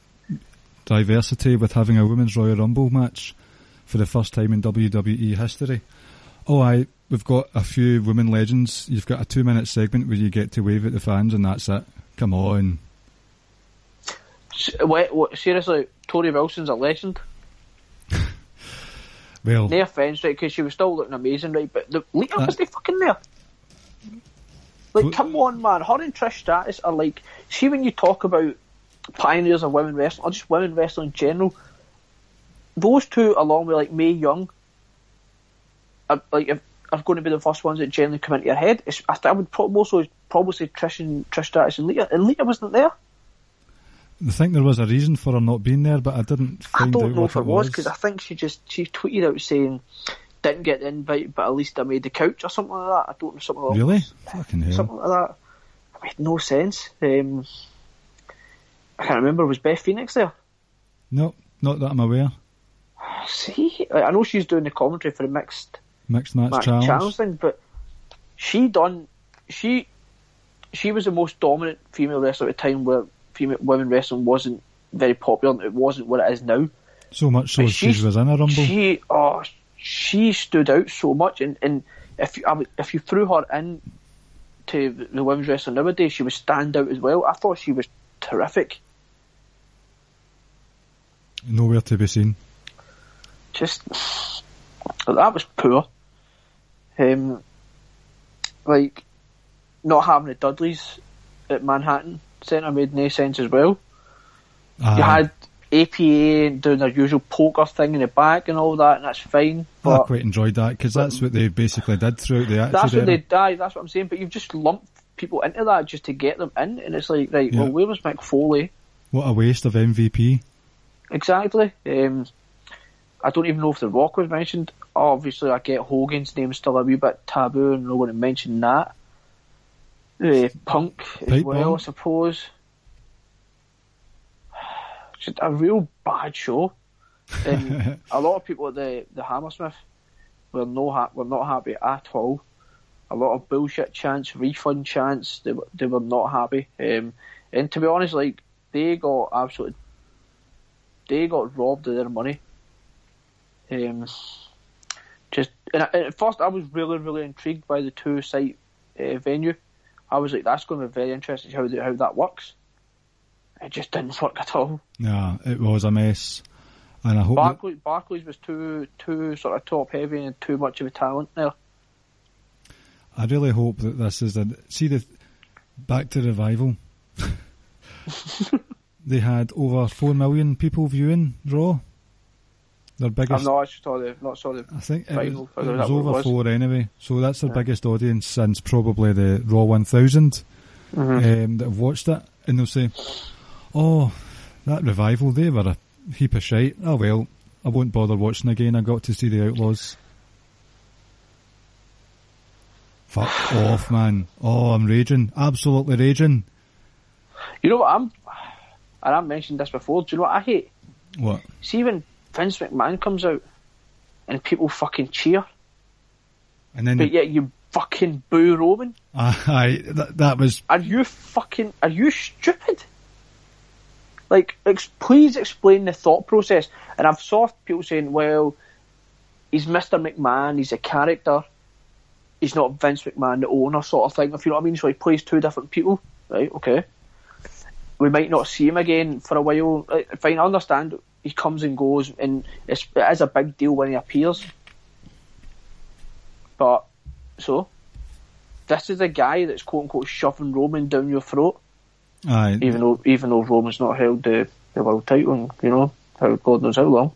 diversity with having a women's Royal Rumble match for the first time in WWE history. Oh, I we've got a few women legends. You've got a two-minute segment where you get to wave at the fans, and that's it. Come on. S- What, seriously, Torrie Wilson's a legend. Well, No offense, right? Because she was still looking amazing, right? But the Lita Uh, was they fucking there. Like, come on, man. Her and Trish Stratus are like. See, when you talk about pioneers of women wrestling, or just women wrestling in general, those two, along with like Mae Young, are like if, are going to be the first ones that generally come into your head. It's, I, I would pro- also probably say Trish and Trish Stratus and Lita, and Lita wasn't there. I think there was a reason for her not being there, but I didn't I don't know what if it was because I think she just she tweeted out saying didn't get the invite, but at least I made the couch or something like that. I don't know something like Really? Fucking hell. something like that. It made no sense. Um, I can't remember. Was Beth Phoenix there? No, not that I'm aware. See, I I know she's doing the commentary for the mixed Mixed match, match challenge. challenge thing, but she done she she was the most dominant female wrestler at a time where female women wrestling wasn't very popular. It wasn't what it is now. So much so But she was in a rumble. She oh she stood out so much, and, and if you if you threw her in to the women's wrestling nowadays, she would stand out as well. I thought she was terrific. Nowhere to be seen. Just that was poor. Um, like not having the Dudleys at Manhattan Centre made no sense as well. You had APA doing their usual poker thing in the back and all that, and that's fine. I quite enjoyed that because that's what they basically did throughout the that's what Era. they die. That's what I'm saying. But you've just lumped people into that just to get them in, and it's like, right, Yeah. well, where was Mick Foley? What a waste of MVP. Exactly. Um, I don't even know if The Rock was mentioned. Obviously, I get Hogan's name still a wee bit taboo, and no one not going to mention that. Uh, Punk as Pipe well, bomb. I suppose. Just a real bad show. And a lot of people at the, the Hammersmith were no ha- were not happy at all. A lot of bullshit chants, refund chants. They were they were not happy. Um, and to be honest, like they got absolutely they got robbed of their money. Um, just and, I- at first, I was really, really intrigued by the two site uh, venue. I was like, that's going to be very interesting how the, how that works. It just didn't work at all. Yeah, it was a mess. And I hope that, Barclays, Barclays was too too sort of top heavy and too much of a talent there. I really hope that this is a see the back to revival. they had over four million people viewing Raw. Their biggest. I'm not saw the not saw the. I think it was, it was over was? four anyway. So that's their Yeah. biggest audience since probably the Raw 1000 Mhm. um, that have watched it, and they'll say, "Oh, that revival, they were a heap of shite." Oh well, I won't bother watching again. I got to see the Outlaws. Fuck off, man! Oh, I'm raging, absolutely raging. You know what I'm, and I mentioned this before. Do you know what I hate? What? See when Vince McMahon comes out and people fucking cheer, And then, but yet you fucking boo Roman. aye, that, that was Are you fucking? Are you stupid? Like, ex- please explain the thought process. And I've saw people saying, "Well, he's Mr. McMahon. He's a character. He's not Vince McMahon, the owner, sort of thing. If you know what I mean. So he plays two different people, right? Okay. We might not see him again for a while. Fine, I understand. He comes and goes, and it's, it is a big deal when he appears. But so, this is a guy that's quote unquote shoving Roman down your throat aye. even though even though Roman's not held the, the world title, and, you know, how God knows how long.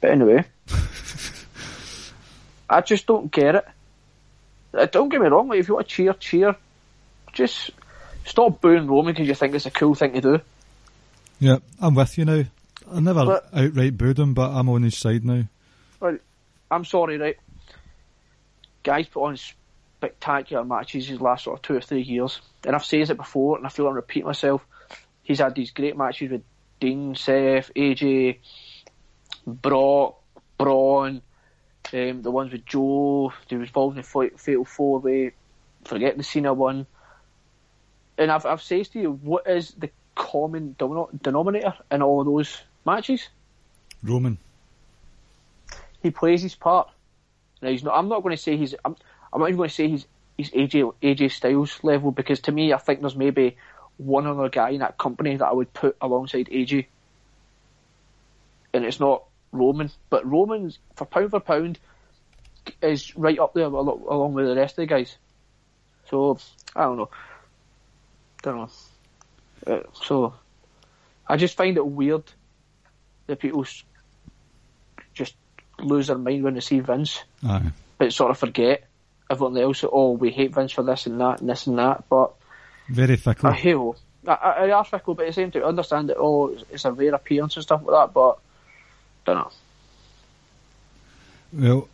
But anyway, I just don't get it. Uh, Don't get me wrong, like, if you want to cheer, cheer. Just stop booing Roman because you think it's a cool thing to do. Yeah, I'm with you now. I never But- outright booed him, but I'm on his side now. Well, I'm sorry, right? Guys put on spectacular matches his last sort of two or three years, and I've said it before, and I feel I'm repeating myself. He's had these great matches with Dean, Seth, AJ, Brock, Braun, um, the ones with Joe. He was involved in the Fatal Four Way. Forget the Cena one. And I've I've said to you, what is the common denom- denominator in all of those matches? Roman. he plays his part. Now he's not. I'm not going to say he's. I'm, I'm not even going to say he's he's AJ AJ Styles level because to me, I think there's maybe one other guy in that company that I would put alongside AJ, and it's not Roman. But Roman's for pound for pound is right up there along with the rest of the guys. So I don't know. Don't know. Uh, so I just find it weird that people just lose their mind when they see Vince, Aye. but sort of forget everyone else. Oh, we hate Vince for this and that and this and that. But Very fickle. I hate I, I, I are fickle, but at the same time, I understand that. Oh, it's, it's a rare appearance and stuff like that. But don't know. Well,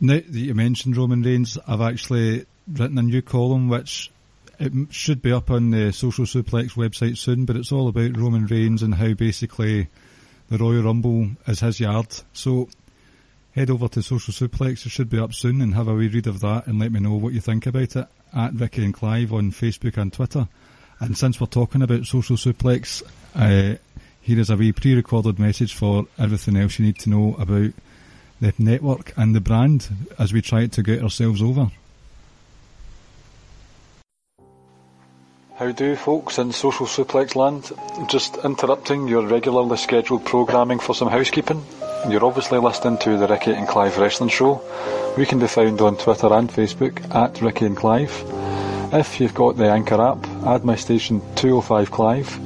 now that you mentioned Roman Reigns, I've actually written a new column which it should be up on the Social Suplex website soon, but it's all about Roman Reigns and how basically the Royal Rumble is his yard. So head over to Social Suplex, it should be up soon, and have a wee read of that and let me know what you think about it at Ricky and Clive on Facebook and Twitter. And since we're talking about Social Suplex, uh, here is a wee pre-recorded message for everything else you need to know about the network and the brand as we try to get ourselves over. How do, folks, in social suplex land? Just interrupting your regularly scheduled programming for some housekeeping. You're obviously listening to the Ricky and Clive Wrestling Show. We can be found on Twitter and Facebook at Ricky and Clive. If you've got the Anchor app, add my station 205 Clive.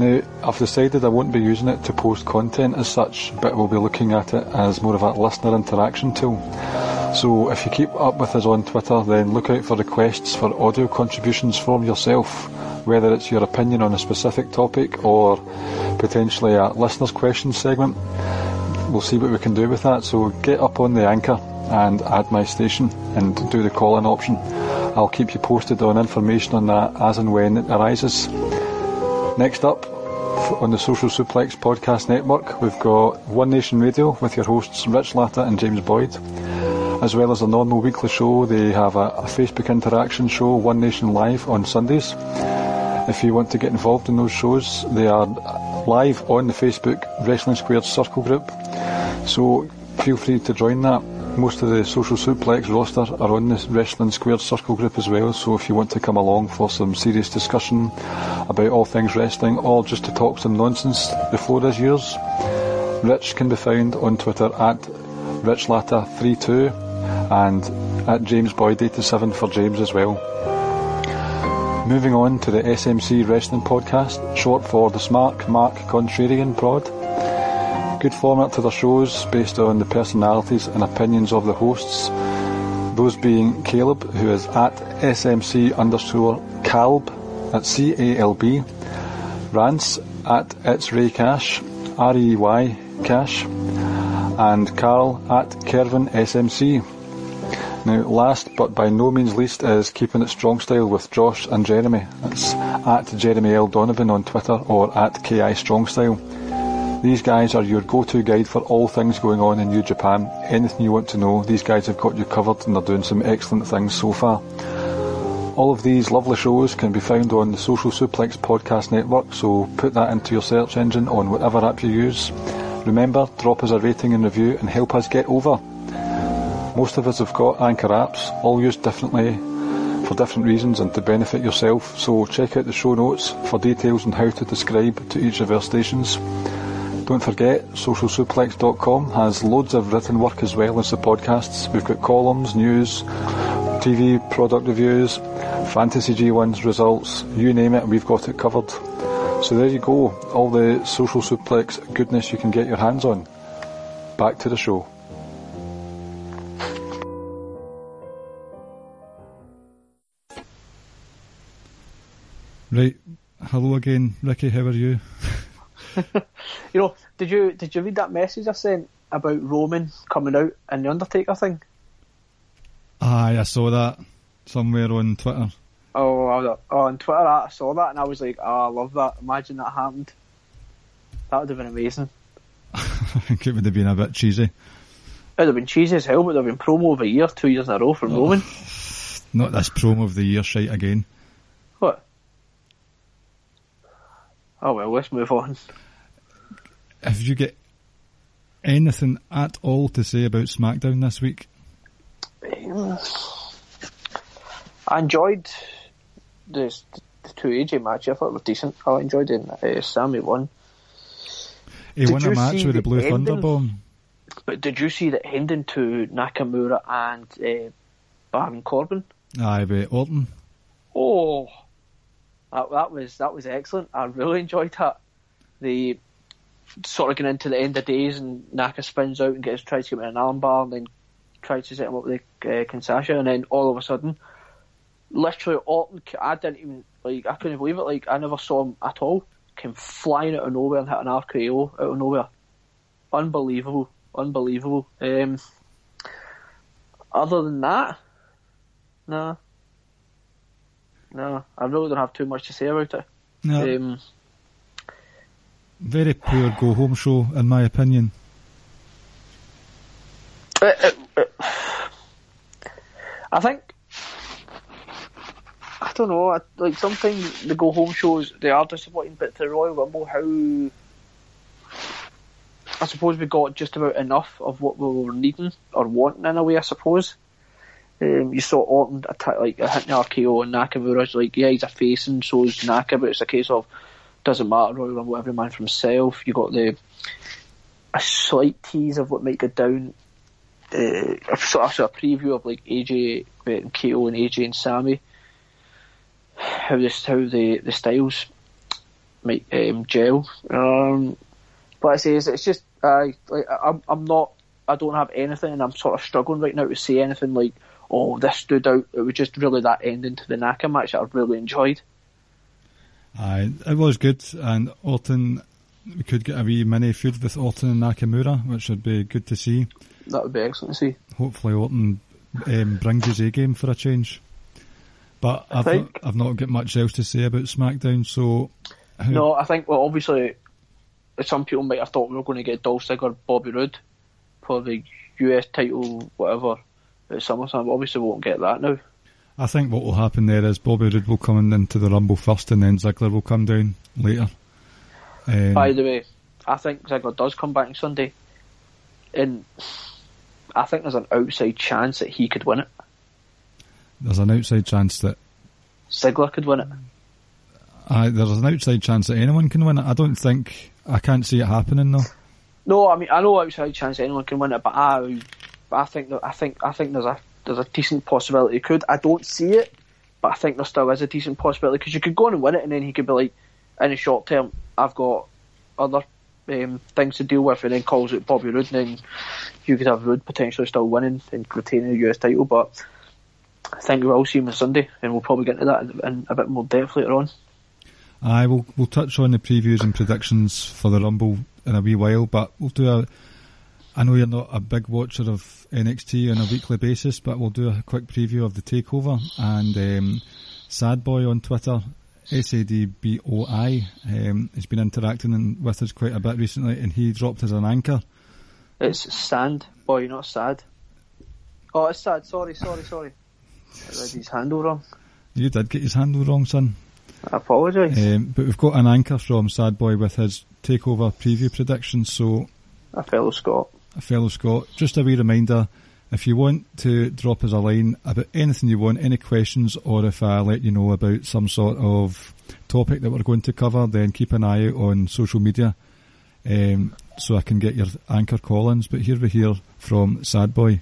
Now, I've decided I won't be using it to post content as such, but we'll be looking at it as more of a listener interaction tool. So if you keep up with us on Twitter, then look out for requests for audio contributions from yourself, whether it's your opinion on a specific topic or potentially a listener's question segment. We'll see what we can do with that. So get up on the anchor and add my station and do the call-in option. I'll keep you posted on information on that as and when it arises. Next up, on the Social Suplex Podcast Network, we've got One Nation Radio with your hosts Rich Latta and James Boyd. As well as a normal weekly show, they have a, a Facebook interaction show, One Nation Live, on Sundays. If you want to get involved in those shows, they are live on the Facebook Wrestling Squared Circle group. So feel free to join that. Most of the Social Suplex roster are on the Wrestling Squared Circle group as well, so if you want to come along for some serious discussion about all things wrestling or just to talk some nonsense, the floor is yours. Rich can be found on Twitter at RichLatta32 and at James Boyd 87 for James as well. Moving on to the SMC Wrestling Podcast, short for the Smart Mark Contrarian Prod. Good format to their shows based on the personalities and opinions of the hosts. Those being Caleb, who is at SMC underscore Calb, at C-A-L-B, Rance at It's Ray Cash, R-E-Y Cash, and Carl at Kervin SMC. Now, last but by no means least is Keeping It Strong Style with Josh and Jeremy. That's at Jeremy L. Donovan on Twitter or at KI Strong Style. These guys are your go-to guide for all things going on in New Japan. Anything you want to know, these guys have got you covered and they're doing some excellent things so far. All of these lovely shows can be found on the Social Suplex Podcast Network, so put that into your search engine on whatever app you use. Remember, drop us a rating and review and help us get over. Most of us have got Anchor apps, all used differently for different reasons and to benefit yourself, so check out the show notes for details on how to describe to each of our stations. Don't forget, socialsuplex.com has loads of written work as well as the podcasts. We've got columns, news, TV product reviews, fantasy G1's results, you name it, we've got it covered. So there you go, all the social suplex goodness you can get your hands on. Back to the show. Right, hello again, Ricky. How are you? You know, did you did you read that message I sent about Roman coming out and the Undertaker thing? Aye, I saw that somewhere on Twitter. Oh, I was- oh, on Twitter I saw that and I was like, oh, I love that. Imagine that happened. That would have been amazing. I think it would have been a bit cheesy. It would have been cheesy as hell, but it would have been promo of a year, two years in a row from oh. Roman. Not this promo of the year shite again. What? Oh well, let's move on. Have you got anything at all to say about SmackDown this week? I enjoyed this, the two AJ match. I thought it was decent. I enjoyed it. Uh, Sami won. He Did won a match with the the Blue ending? Thunder Bomb. But did you see the ending to Nakamura and uh, Baron Corbin? Aye, with Orton. Oh, that, that was that was excellent. I really enjoyed that. The sort of getting into the end of days and Naka spins out and gets tries to get him in an armbar and then tries to set him up with the uh, and then all of a sudden, literally Orton, I didn't even like I couldn't believe it. Like I never saw him at all. Came flying out of nowhere and hit an RKO out of nowhere. Unbelievable, unbelievable. Um, other than that, no. No, I really don't have too much to say about it. No, Um, very poor go home show, in my opinion. it- it- it- I think I don't know. I, like sometimes the go home shows they are disappointing, but the Royal Rumble, how I suppose we got just about enough of what we were needing or wanting in a way. I suppose. Um, you saw Orton attack like a hitting RKO and Nakamura's like, yeah, he's a face and so's Naka, but it's a case of doesn't matter. Royal Rumble, every man for himself. You got the a slight tease of what might go down uh, a sort of, of preview of like AJ uh, and KO and AJ and Sami. How this how the the styles might um, gel. Um, but I say it's just I like I'm I'm not I don't have anything and I'm sort of struggling right now to say anything like oh this stood out. It was just really that ending to the Naka match that I really enjoyed. Aye, it was good, and Orton, we could get a wee mini feud with Orton and Nakamura, which would be good to see. That would be excellent to see. Hopefully, Orton um, brings his A game for a change. But I've not, think- I've not got much else to say about SmackDown, so No, I think well obviously some people might have thought we were going to get Dolph Ziggler, Bobby Roode for the US title, whatever at SummerSlam. Obviously, we won't get that now. I think what will happen there is Bobby Roode will come in into the Rumble first, and then Ziggler will come down later. Um, By the way, I think Ziggler does come back on Sunday, and I think there's an outside chance that he could win it. there's an outside chance that Ziggler could win it. uh, there's an outside chance that anyone can win it. I don't think I can't see it happening though. No, I mean I know outside chance anyone can win it, but I, I think I think I think there's a there's a decent possibility he could. I don't see it, but I think there still is a decent possibility because you could go on and win it, and then he could be like, in the short term, I've got other um, things to deal with, and then calls it Bobby Roode, and then you could have Roode potentially still winning and retaining the US title. But I think we'll all see him on Sunday, and we'll probably get into that in, in a bit more depth later on. I will we'll touch on the previews and predictions for the Rumble in a wee while, but we'll do a. I know you're not a big watcher of NXT on a weekly basis, but we'll do a quick preview of the takeover and um, Sad Boy on Twitter, S A D B O I, um, has been interacting with us quite a bit recently, and he dropped as an anchor. It's Sand Boy, not Sad. Oh, it's Sad. Sorry, sorry, sorry. I read his handle wrong. You did get his handle wrong, son. I apologise. Um, but we've got an anchor from Sad Boy with his takeover preview predictions. So, a fellow Scot. A fellow Scot. Just a wee reminder if you want to drop us a line about anything you want, any questions, or if I let you know about some sort of topic that we're going to cover, then keep an eye out on social media um, so I can get your anchor call ins. But here we hear from Sad Boy.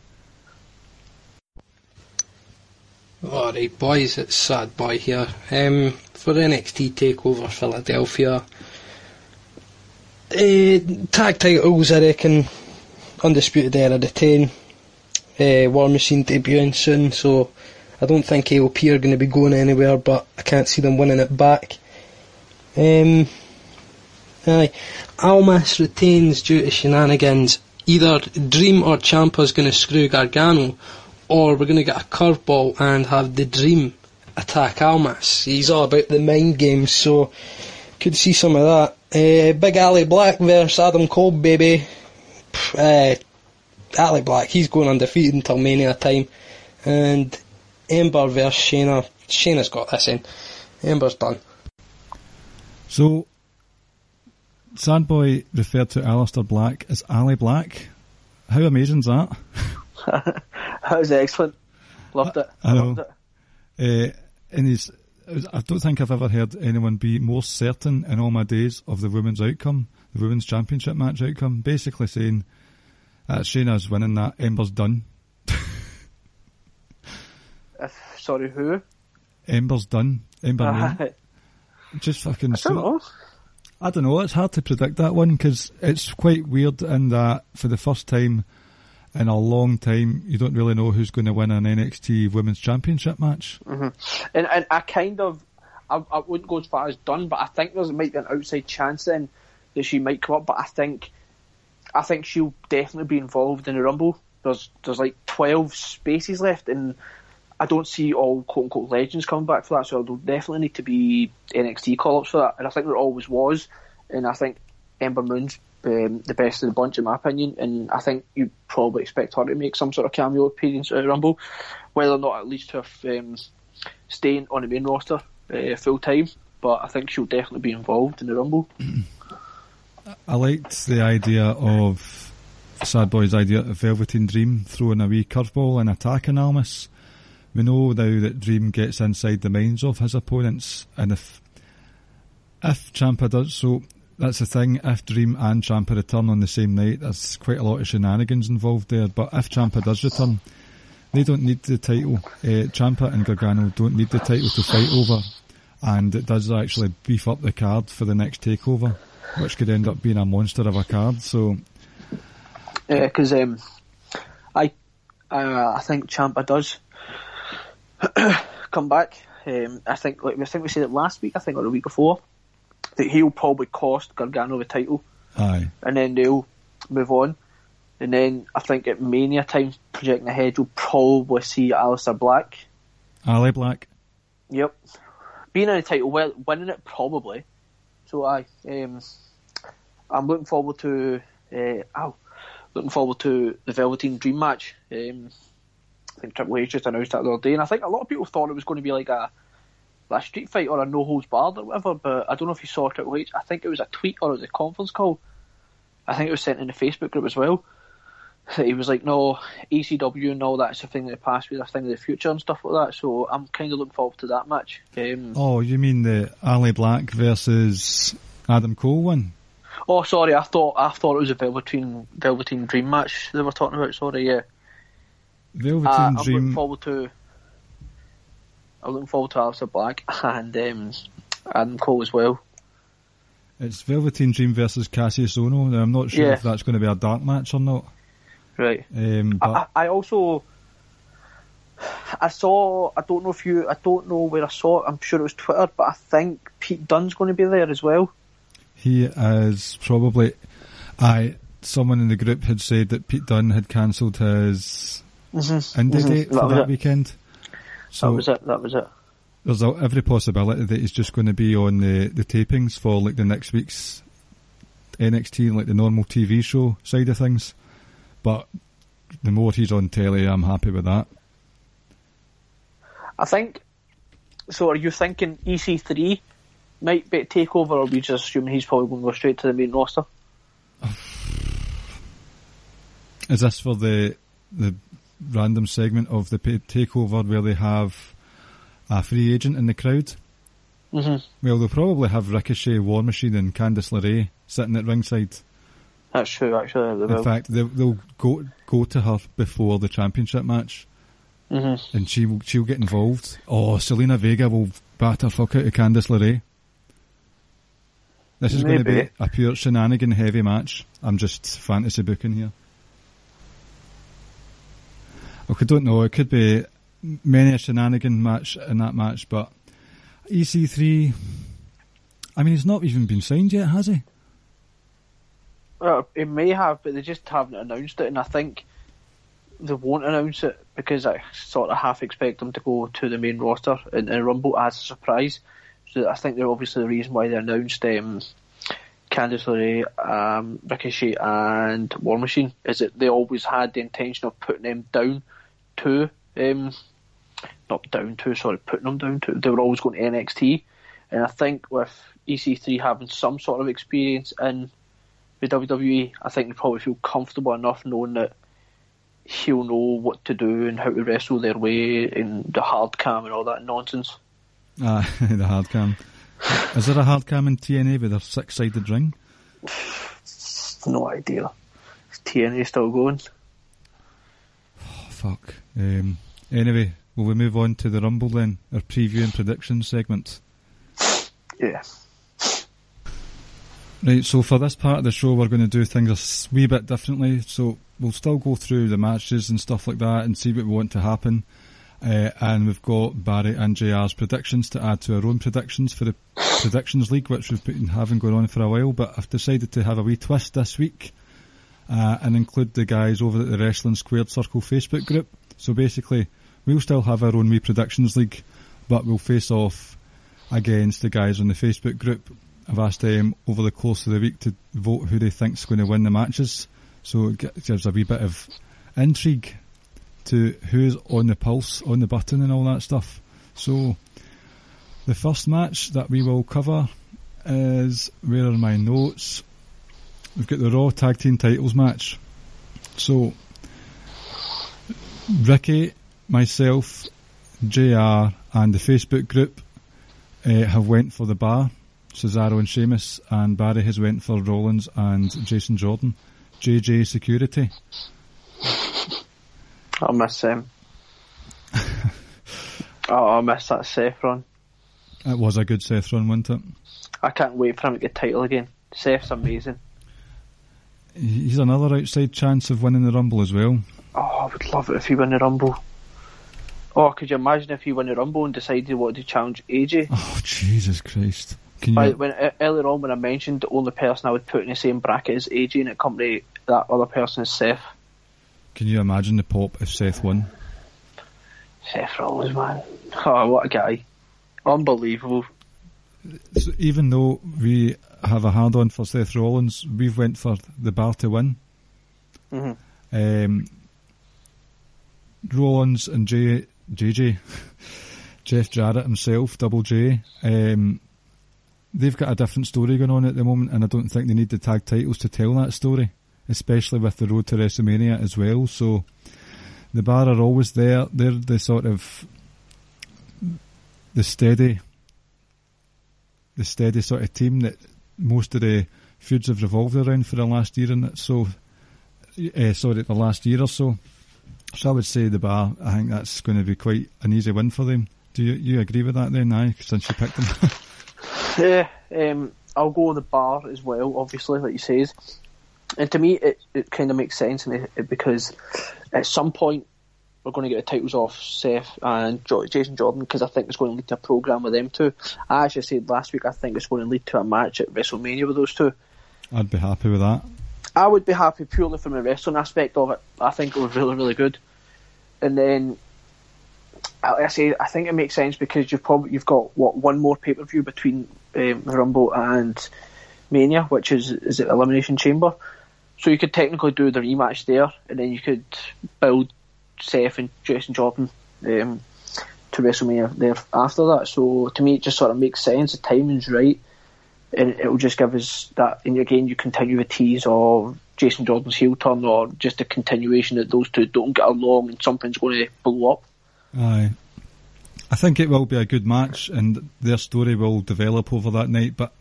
Alright, boys, it's Sad Boy here. Um, for NXT TakeOver Philadelphia, uh, tag titles, I reckon, Undisputed Era retain. Uh, War Machine debuting soon, so I don't think AOP are going to be going anywhere, but I can't see them winning it back. Um, aye. Almas retains due to shenanigans. Either Dream or Ciampa's going to screw Gargano, or we're going to get a curveball and have the Dream attack Almas. He's all about the mind games, so could see some of that. Uh, Big Ali Black versus Adam Cole, baby. Uh, Ali Black, he's going undefeated until Mania time. And Ember versus Shayna. Shayna's got this in. Ember's done. So, Sandboy referred to Aleister Black as Ali Black. How amazing is that? that was excellent. Loved it. I know. Loved it. Uh, and he's, I don't think I've ever heard anyone be more certain in all my days of the women's outcome, the women's championship match outcome. Basically saying that Shayna's winning that, Ember's done. If, sorry, who? Ember's done. Ember Moon. Just fucking. I don't know. I don't know. It's hard to predict that one because it's quite weird in that for the first time in a long time, you don't really know who's going to win an NXT Women's Championship match. Mm-hmm. And, and I kind of, I, I wouldn't go as far as done, but I think there might be an outside chance then that she might come up. But I think, I think she'll definitely be involved in the Rumble. There's there's like twelve spaces left, and I don't see all quote unquote legends coming back for that. So there'll definitely need to be NXT call ups for that, and I think there always was. And I think Ember Moon's um, the best of the bunch, in my opinion. And I think you probably expect her to make some sort of cameo appearance at the Rumble, whether or not at least have um, staying on the main roster uh, full time. But I think she'll definitely be involved in the Rumble. I liked the idea of Sad Boy's idea of Velveteen Dream throwing a wee curveball and attacking Almas. We know now that Dream gets inside the minds of his opponents, and if if Ciampa does so, that's the thing. If Dream and Ciampa return on the same night, there's quite a lot of shenanigans involved there. But if Ciampa does return, they don't need the title. Uh, Ciampa and Gargano don't need the title to fight over, and it does actually beef up the card for the next takeover, which could end up being a monster of a card. So, yeah, because um, I uh, I think Ciampa does come back. Um, I think like I think we said it last week. I think or the week before that he'll probably cost Gargano the title, aye, and then they'll move on. And then I think at Mania time, projecting ahead, you'll probably see Aleister Black. Ali Black. Yep, being in the title, winning it probably. So I, um, I'm looking forward to. Uh, oh, looking forward to the Velveteen Dream match. Um, I think Triple H just announced that the other day, and I think a lot of people thought it was going to be like a, a street fight or a no holds barred or whatever. But I don't know if you saw Triple H. I think it was a tweet or it was a conference call. I think it was sent in the Facebook group as well. He was like, no, ECW and all that's a thing of the past, we're a thing of the future and stuff like that. So I'm kind of looking forward to that match. Um, Oh, you mean the Ali Black versus Adam Cole one? oh, sorry, I thought I thought it was a Velveteen Velveteen Dream match they were talking about. Sorry, yeah. Velveteen Uh, I'm looking forward to. I'm looking forward to Aleister Black and um, Adam Cole as well. It's Velveteen Dream versus Kassius Ohno. Now, I'm not sure Yeah. if that's going to be a dark match or not. Right. Um, I, I also I saw I don't know if you I don't know where I saw it, I'm sure it was Twitter, but I think Pete Dunne's gonna be there as well. he is probably. I someone in the group had said that Pete Dunne had cancelled his Mm-hmm. indie date That for that it. weekend. So that was it, that was it. there's a, every possibility that he's just going to be on the, the tapings for like the next week's NXT, like the normal TV show side of things. But the more he's on telly, I'm happy with that. I think so are you thinking EC3 might be a takeover or are we just assuming he's probably going to go straight to the main roster? Is this for the the random segment of the takeover where they have a free agent in the crowd? Mm-hmm. Well, they'll probably have Ricochet, War Machine, and Candice LeRae sitting at ringside. That's true actually. In fact, they'll, they'll go go to her before the championship match, mm-hmm. and she will she'll get involved. Oh, Zelina Vega will batter fuck out of Candice LeRae. This is going to be a pure shenanigan heavy match. I'm just fantasy booking here. I don't know. It could be many a shenanigan match in that match, but EC3. I mean, he's not even been signed yet, has he? Well, it may have, but they just haven't announced it, and I think they won't announce it because I sort of half expect them to go to the main roster in, in Rumble as a surprise. So I think they're obviously the reason why they announced um, Candice LeRae, um, Ricochet, and War Machine is that they always had the intention of putting them down to, um, not down to, sorry, putting them down to. They were always going to NXT, and I think with EC3 having some sort of experience in with WWE, I think they probably feel comfortable enough knowing that he'll know what to do and how to wrestle their way in the hard cam and all that nonsense. Ah, the hard cam. Is there a hard cam in TNA with a six sided ring? No idea. Is TNA still going? Oh, fuck. Um, anyway, will we move on to the Rumble then? Our preview and prediction segment. Yeah. Right, so for this part of the show, we're going to do things a wee bit differently. So we'll still go through the matches and stuff like that and see what we want to happen. Uh, and we've got Barry and JR's predictions to add to our own predictions for the Predictions League, which we've been having going on for a while. But I've decided to have a wee twist this week uh, and include the guys over at the Wrestling Squared Circle Facebook group. So basically, we'll still have our own wee Predictions League, but we'll face off against the guys on the Facebook group. I've asked them over the course of the week to vote who they think's going to win the matches. So it gives a wee bit of intrigue to who's on the pulse, on the button and all that stuff. So the first match that we will cover is, where are my notes? We've got the Raw Tag Team Titles match. So, Ricky, myself, JR and the Facebook group uh, have went for the bar. Cesaro and Sheamus and Barry has went for Rollins and Jason Jordan. JJ Security. I miss him. oh, I miss that Seth run. It was a good Seth run, wasn't it? I can't wait for him to get the title again. Seth's amazing. He's another outside chance of winning the Rumble as well. Oh, I would love it if he won the Rumble. Oh, could you imagine if he won the Rumble and decided he wanted to challenge AJ? Oh, Jesus Christ. Can you, when earlier on when I mentioned the only person I would put in the same bracket as AJ and accompany that other person is Seth. can you imagine the pop if Seth won? Seth Rollins, man. Oh, what a guy. Unbelievable. So even though we have a hard on for Seth Rollins, we've went for the bar to win. hmm Um, Rollins and J, JJ, Jeff Jarrett himself, Double J, um, they've got a different story going on at the moment, and I don't think they need the tag titles to tell that story, especially with the road to WrestleMania as well. So the bar are always there. They're the sort of the steady, the steady sort of team that most of the feuds have revolved around for the last year and so. Uh, sorry, the last year or so. So I would say the bar. I think that's going to be quite an easy win for them. Do you you agree with that then? Aye, since you picked them. Yeah, um, I'll go with the bar as well. Obviously, like you says, and to me, it, it kind of makes sense it- because at some point we're going to get the titles off Seth and jo- Jason Jordan because I think it's going to lead to a program with them two. I actually said last week I think it's going to lead to a match at WrestleMania with those two. I'd be happy with that. I would be happy purely from a wrestling aspect of it. I think it was really, really good. And then, I I say, I think it makes sense because you've probably you've got what one more pay per view between um, Rumble and Mania, which is is it Elimination Chamber. So you could technically do the rematch there, and then you could build Seth and Jason Jordan um, to WrestleMania there after that. So to me, it just sort of makes sense. The timing's right and it will just give us that. And again, you continue the tease of Jason Jordan's heel turn, or just a continuation that those two don't get along and something's going to blow up. Aye. I think it will be a good match and their story will develop over that night, but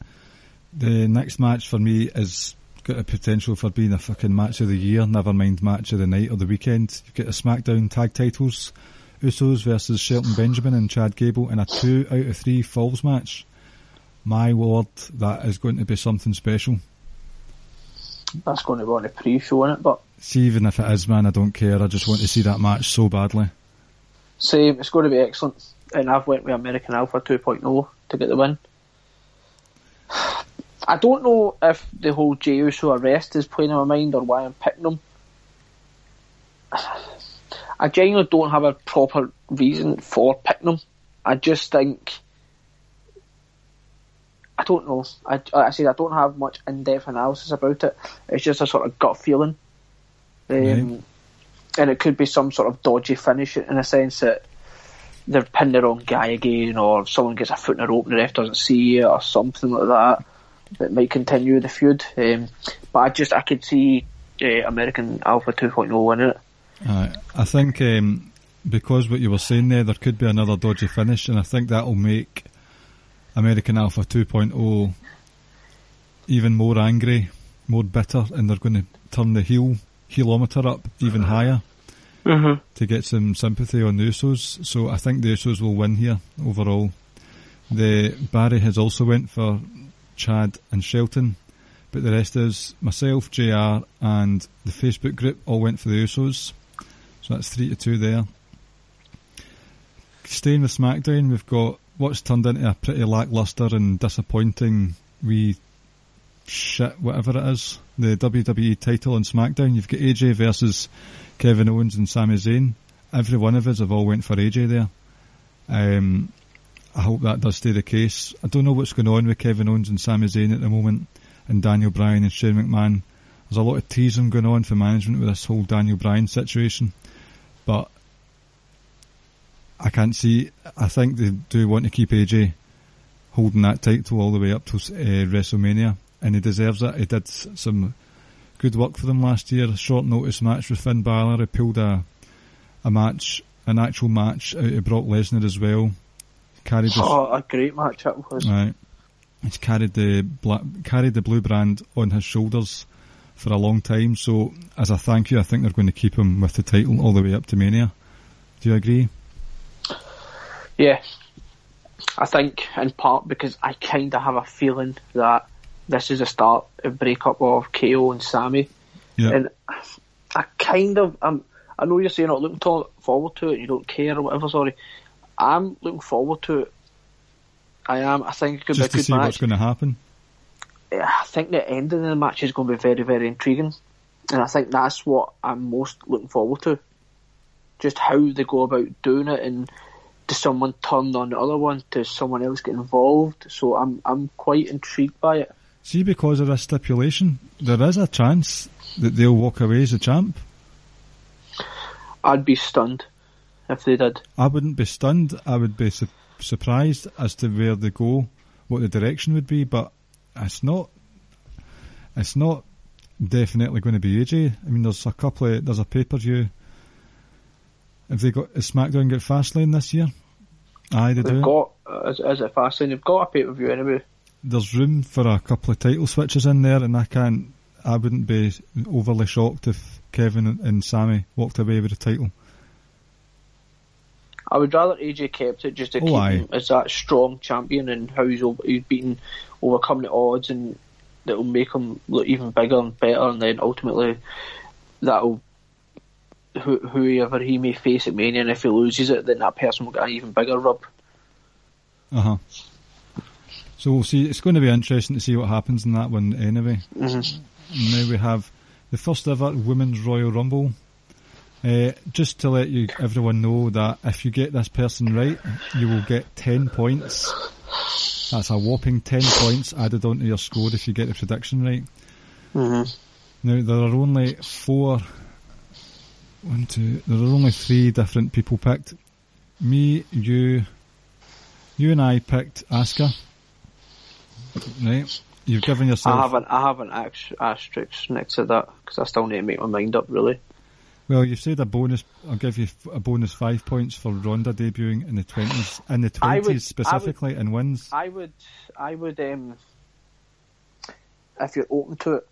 the next match for me is got a potential for being a fucking match of the year, never mind match of the night or the weekend. You've got the SmackDown tag titles, Usos versus Shelton Benjamin and Chad Gable in a two out of three falls match. My word, that is going to be something special. That's going to be on a pre-show in it, but See, even if it is, man, I don't care. I just want to see that match so badly. same, it's going to be excellent. And I've went with American Alpha 2.0 to get the win. I don't know if the whole Jey Uso arrest is playing in my mind or why I'm picking them. I genuinely don't have a proper reason for picking them. I just think I don't know. I, I said I don't have much in-depth analysis about it. It's just a sort of gut feeling, um, Right. and it could be some sort of dodgy finish in a sense that they're pinned the wrong guy again, or someone gets a foot in the rope and the ref doesn't see it, or something like that that might continue the feud. Um, but I just I could see uh, American Alpha 2.0 winning it. I think um, because what you were saying there, there could be another dodgy finish, and I think that will make American Alpha 2.0 even more angry, more bitter, and they're going to turn the heel heelometer up even higher Mm-hmm. to get some sympathy on the Usos. So I think the Usos will win here overall. The Barry has also went for Chad and Shelton, but the rest is myself, JR, and the Facebook group all went for the Usos. So that's three to two there. Staying with SmackDown, we've got what's turned into a pretty lackluster and disappointing wee shit, whatever it is. The WWE title on SmackDown. You've got AJ versus Kevin Owens and Sami Zayn. Every one of us have all went for AJ there. Um, I hope that does stay the case. I don't know what's going on with Kevin Owens and Sami Zayn at the moment, and Daniel Bryan and Shane McMahon. There's a lot of teasing going on for management with this whole Daniel Bryan situation, but I can't see. I think they do want to keep AJ holding that title all the way up to uh, WrestleMania, and he deserves it. He did some good work for them last year. Short notice match with Finn Balor. He pulled a a match, an actual match out of Brock Lesnar as well. Carried his, Oh, a great match that was. right. He's carried the black, carried the blue brand on his shoulders for a long time. So as a thank you, I think they're going to keep him with the title all the way up to Mania. Do you agree? Yeah, I think in part because I kind of have a feeling that this is a start of breakup of KO and Sami, Yeah. and I kind of um, I know you're saying not looking to, forward to it, you don't care or whatever. Sorry, I'm looking forward to it. I am. I think it could Just be a good see what's going to happen. I think the ending of the match is going to be very, very intriguing, and I think that's what I'm most looking forward to. Just how they go about doing it, and does someone turn on the other one? Does someone else get involved? So I'm I'm quite intrigued by it. See, because of this stipulation, there is a chance that they'll walk away as a champ. I'd be stunned if they did. I wouldn't be stunned. I would be su- surprised as to where they go, what the direction would be. But it's not. It's not definitely going to be AJ. I mean, there's a couple of there's a pay per view. Have they got is SmackDown got Fastlane this year? Aye, they They've do. got as as a fast they've got a pay per view anyway. There's room for a couple of title switches in there, and I can't. I wouldn't be overly shocked if Kevin and Sami walked away with the title. I would rather AJ kept it just to Oh, keep aye. him as that strong champion and how he's, over, he's beaten, overcome the odds, and that'll make him look even bigger and better. And then ultimately, that'll who, whoever he may face at Mania, and if he loses it, then that person will get an even bigger rub. Uh huh. So we'll see. It's going to be interesting to see what happens in that one anyway. Mm-hmm. Now we have the first ever Women's Royal Rumble. Uh, just to let you everyone know that if you get this person right, you will get 10 points. That's a whopping 10 points added onto your score if you get the prediction right. Mm-hmm. Now there are only four, one, two, there are only three different people picked. Me, you, you and I picked Asuka. Right? You've given yourself. I have an I have an ax- asterisk next to that because I still need to make my mind up. Really, Well, you've said a bonus. I'll give you a bonus five points for Ronda debuting in the twenties, in the twenties specifically, and wins. I would I would um if you're open to it,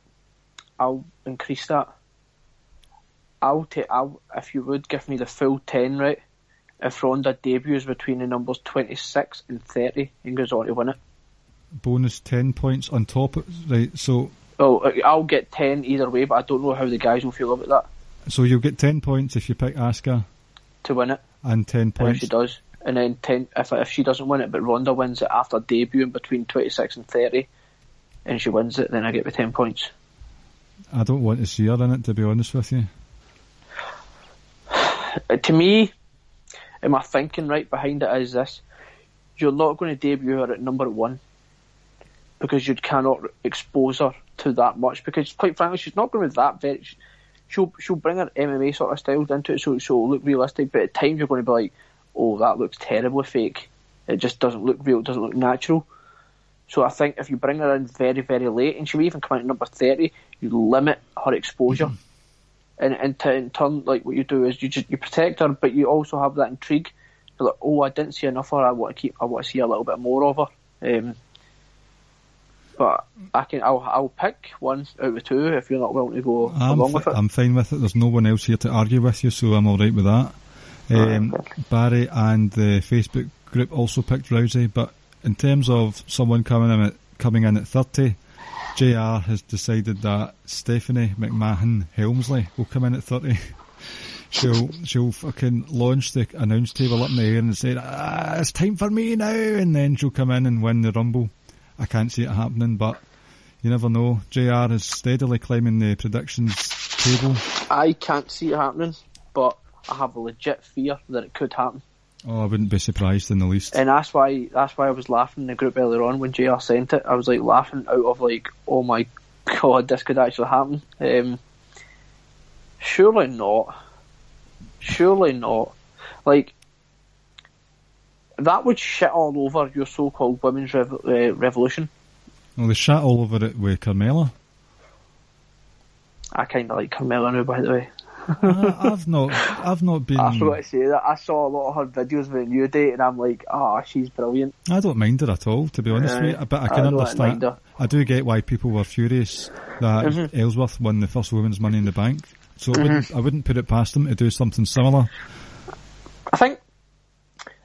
I'll increase that. I'll take I'll if you would give me the full ten right. If Ronda debuts between the numbers twenty six and thirty and goes on to win it. Bonus ten points on top. of- Right. So, Oh, I'll get ten either way, but I don't know how the guys will feel about that so you'll get ten points if you pick Asuka, to win it. and ten And if points. she does, and then ten if if she doesn't win it, but Ronda wins it after debuting between twenty six and thirty, and she wins it, then I get the ten points. I don't want to see her in it, to be honest with you. Uh, to me, and my thinking right behind it is this: you're not going to debut her at number one because you cannot expose her to that much. Because quite frankly, she's not going to be that very. She'll she'll bring her MMA sort of styles into it, so it'll look realistic. But at times you're going to be like, "Oh, that looks terribly fake. It just doesn't look real. It doesn't look natural." So I think if you bring her in very very late, and she'll even come out at number thirty, you limit her exposure and, and to, in turn, like what you do is you just you protect her, but you also have that intrigue. You're like, oh, I didn't see enough of her. I want to keep. I want to see a little bit more of her. Um, but I can. I'll I'll pick one out of two if you're not willing to go I'm, along with it. I'm fine with it. There's no one else here to argue with you, so I'm all right with that. Um, okay. Barry and the Facebook group also picked Rousey, but in terms of someone coming in at coming in at 30, JR has decided that Stephanie McMahon Helmsley will come in at 30. she'll she'll fucking launch the announce table up in the air and say, ah, "It's time for me now," and then she'll come in and win the rumble. I can't see it happening, but you never know. JR is steadily climbing the predictions table. I can't see it happening, but I have a legit fear that it could happen, Oh, I wouldn't be surprised in the least. and that's why that's why I was laughing in the group earlier on when JR sent it. I was like laughing out of like, oh my god, this could actually happen. Um, surely not. Surely not. Like that would shit all over your so-called women's rev- uh, revolution. Well, they shat all over it with Carmella. I kind of like Carmella now, by the way. I, I've not, I've not been. I forgot to say that. I saw a lot of her videos with new date, and I'm like, ah, she's brilliant. I don't mind her at all, to be honest with you. But I I can don't understand. mind her. I do get why people were furious that Mm-hmm. Ellsworth won the first women's Money in the Bank. So I wouldn't, I wouldn't put it past them to do something similar. I think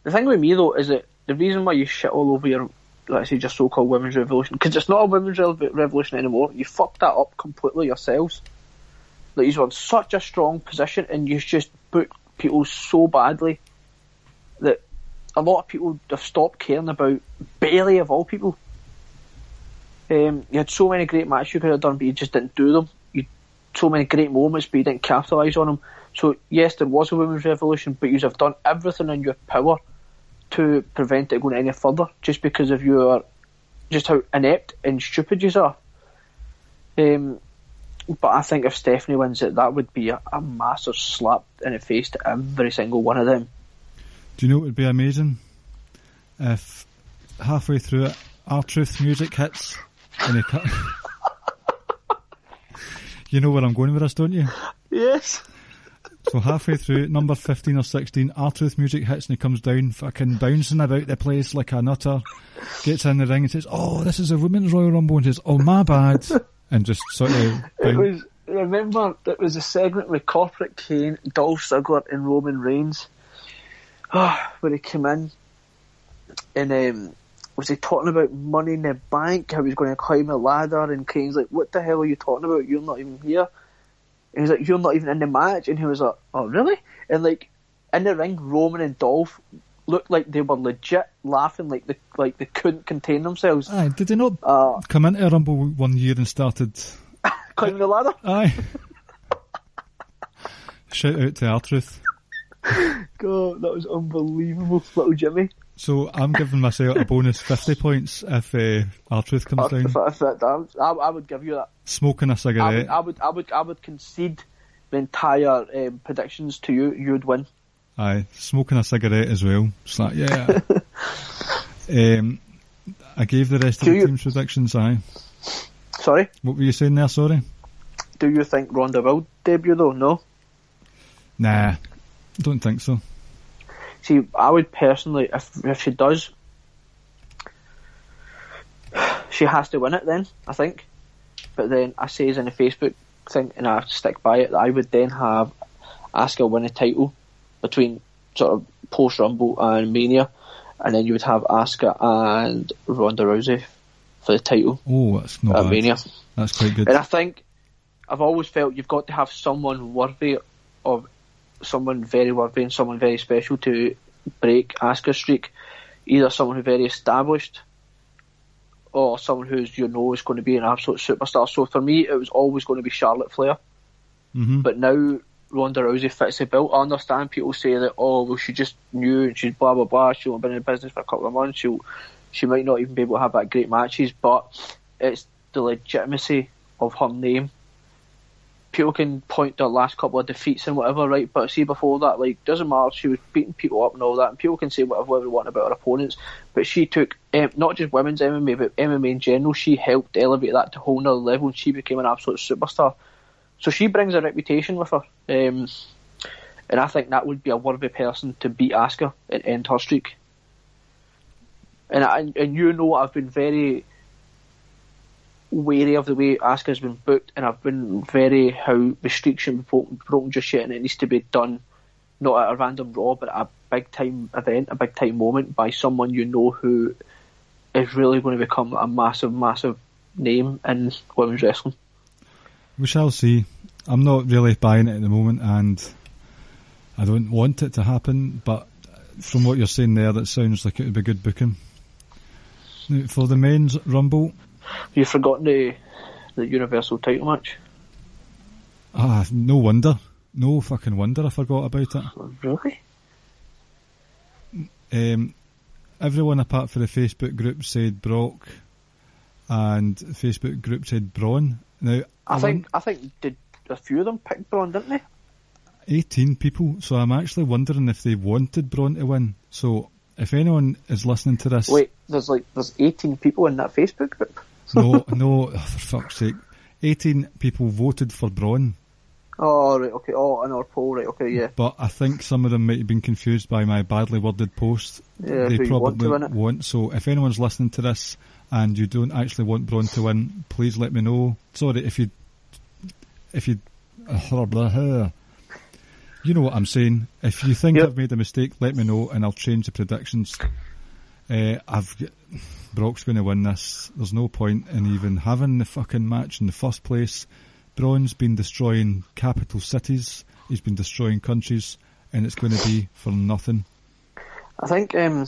the thing with me though is that the reason why you shit all over your, let's say, just so-called women's revolution, because it's not a women's rev- revolution anymore. You fucked that up completely yourselves. Like you were in such a strong position, and you just booked people so badly that a lot of people have stopped caring about Bayley of all people. Um, you had so many great matches you could have done, but you just didn't do them. You so many great moments, but you didn't capitalise on them. So yes, there was a women's revolution, but you have done everything in your power to prevent it going any further, just because of your just how inept and stupid you are. Um, but I think if Stephanie wins it, that would be a, a massive slap in the face to every single one of them. Do you know it would be amazing? If halfway through it, R-Truth music hits and he cut. you know where I'm going with this, don't you? Yes. So halfway through, number 15 or 16, R-Truth music hits and he comes down, fucking bouncing about the place like a nutter, gets in the ring and says, oh, this is a women's Royal Rumble, and says, oh, my bad. and just sort of. It was remember it was a segment with Corporate Kane, Dolph Ziggler, and Roman Reigns. Ah, where he came in and um, was he talking about money in the bank? How he was going to climb a ladder, and Kane's like, "What the hell are you talking about? You're not even here." And he's like, "You're not even in the match," and he was like, "Oh, really?" And like in the ring, Roman and Dolph looked like they were legit laughing, like they like they couldn't contain themselves. Aye, did they not Uh, come into a Rumble one year and started? climbing the ladder. Aye. Shout out to R-Truth. God, that was unbelievable, little Jimmy. So I'm giving myself a bonus 50 points if uh, R-Truth comes down. if, if that I, I would give you that. Smoking a I would, cigarette. I would, I would, I would concede the entire um, predictions to you. You'd win. Aye, smoking a cigarette as well. It's like, yeah. um, I gave the rest of the you- team's predictions, aye. Sorry. What were you saying there, sorry? Do you think Ronda will debut though? No. Nah, don't think so. See, I would personally, if if she does, she has to win it. Then I think, but then I says in the Facebook thing, and I stick by it that I would then have Asuka win a title between sort of post Rumble and Mania, and then you would have Asuka and Ronda Rousey for the title Oh, that's not at bad. Mania. That's quite good. And I think I've always felt you've got to have someone worthy of someone very worthy and someone very special to break Asuka's streak. Either someone who's very established or someone who's you know is going to be an absolute superstar. So for me, it was always going to be Charlotte Flair. hmm But now Ronda Rousey fits the bill. I understand people say that oh well she just knew and she's blah blah blah. She'll have been in business for a couple of months. She'll she might not even be able to have that great matches. But it's the legitimacy of her name. People can point to her last couple of defeats and whatever, right? But see before that, like doesn't matter. She was beating people up and all that, and people can say whatever they want about her opponents. But she took um, not just women's MMA, but MMA in general. She helped elevate that to a whole nother level, and she became an absolute superstar. So she brings a reputation with her, um, and I think that would be a worthy person to beat Asuka and end her streak. And I, and you know I've been very wary of the way Asuka's been booked, and I've been very how shouldn't broken, just yet, and it needs to be done not at a random Raw, but a big time event, a big time moment by someone you know who is really going to become a massive, massive name in women's wrestling. We shall see. I'm not really buying it at the moment, and I don't want it to happen. But from what you're saying there, that sounds like it would be good booking. Now, for the men's rumble, You've forgotten the the Universal title match. ah, no wonder, no fucking wonder I forgot about it. Really? Um, everyone apart from the Facebook group said Brock, and the Facebook group said Braun. Now I won- think I think did a few of them pick Braun, didn't they? 18 people, so I'm actually wondering if they wanted Braun to win. So if anyone is listening to this, Wait, there's like there's 18 people in that Facebook group. No, no, oh, for fuck's sake, 18 people voted for Braun, Oh right, okay. Oh, in our poll, right? Okay, yeah. but I think some of them might have been confused by my badly worded post. Yeah, they you want probably to win it. won't. So if anyone's listening to this and you don't actually want Braun to win, please let me know. Sorry if you, if you, uh, you know what I'm saying. If you think Yep. I've made a mistake, let me know and I'll change the predictions. Uh, I've Brock's going to win this. There's no point in even having the fucking match in the first place. Braun's been destroying capital cities. He's been destroying countries, and it's going to be for nothing. I think um,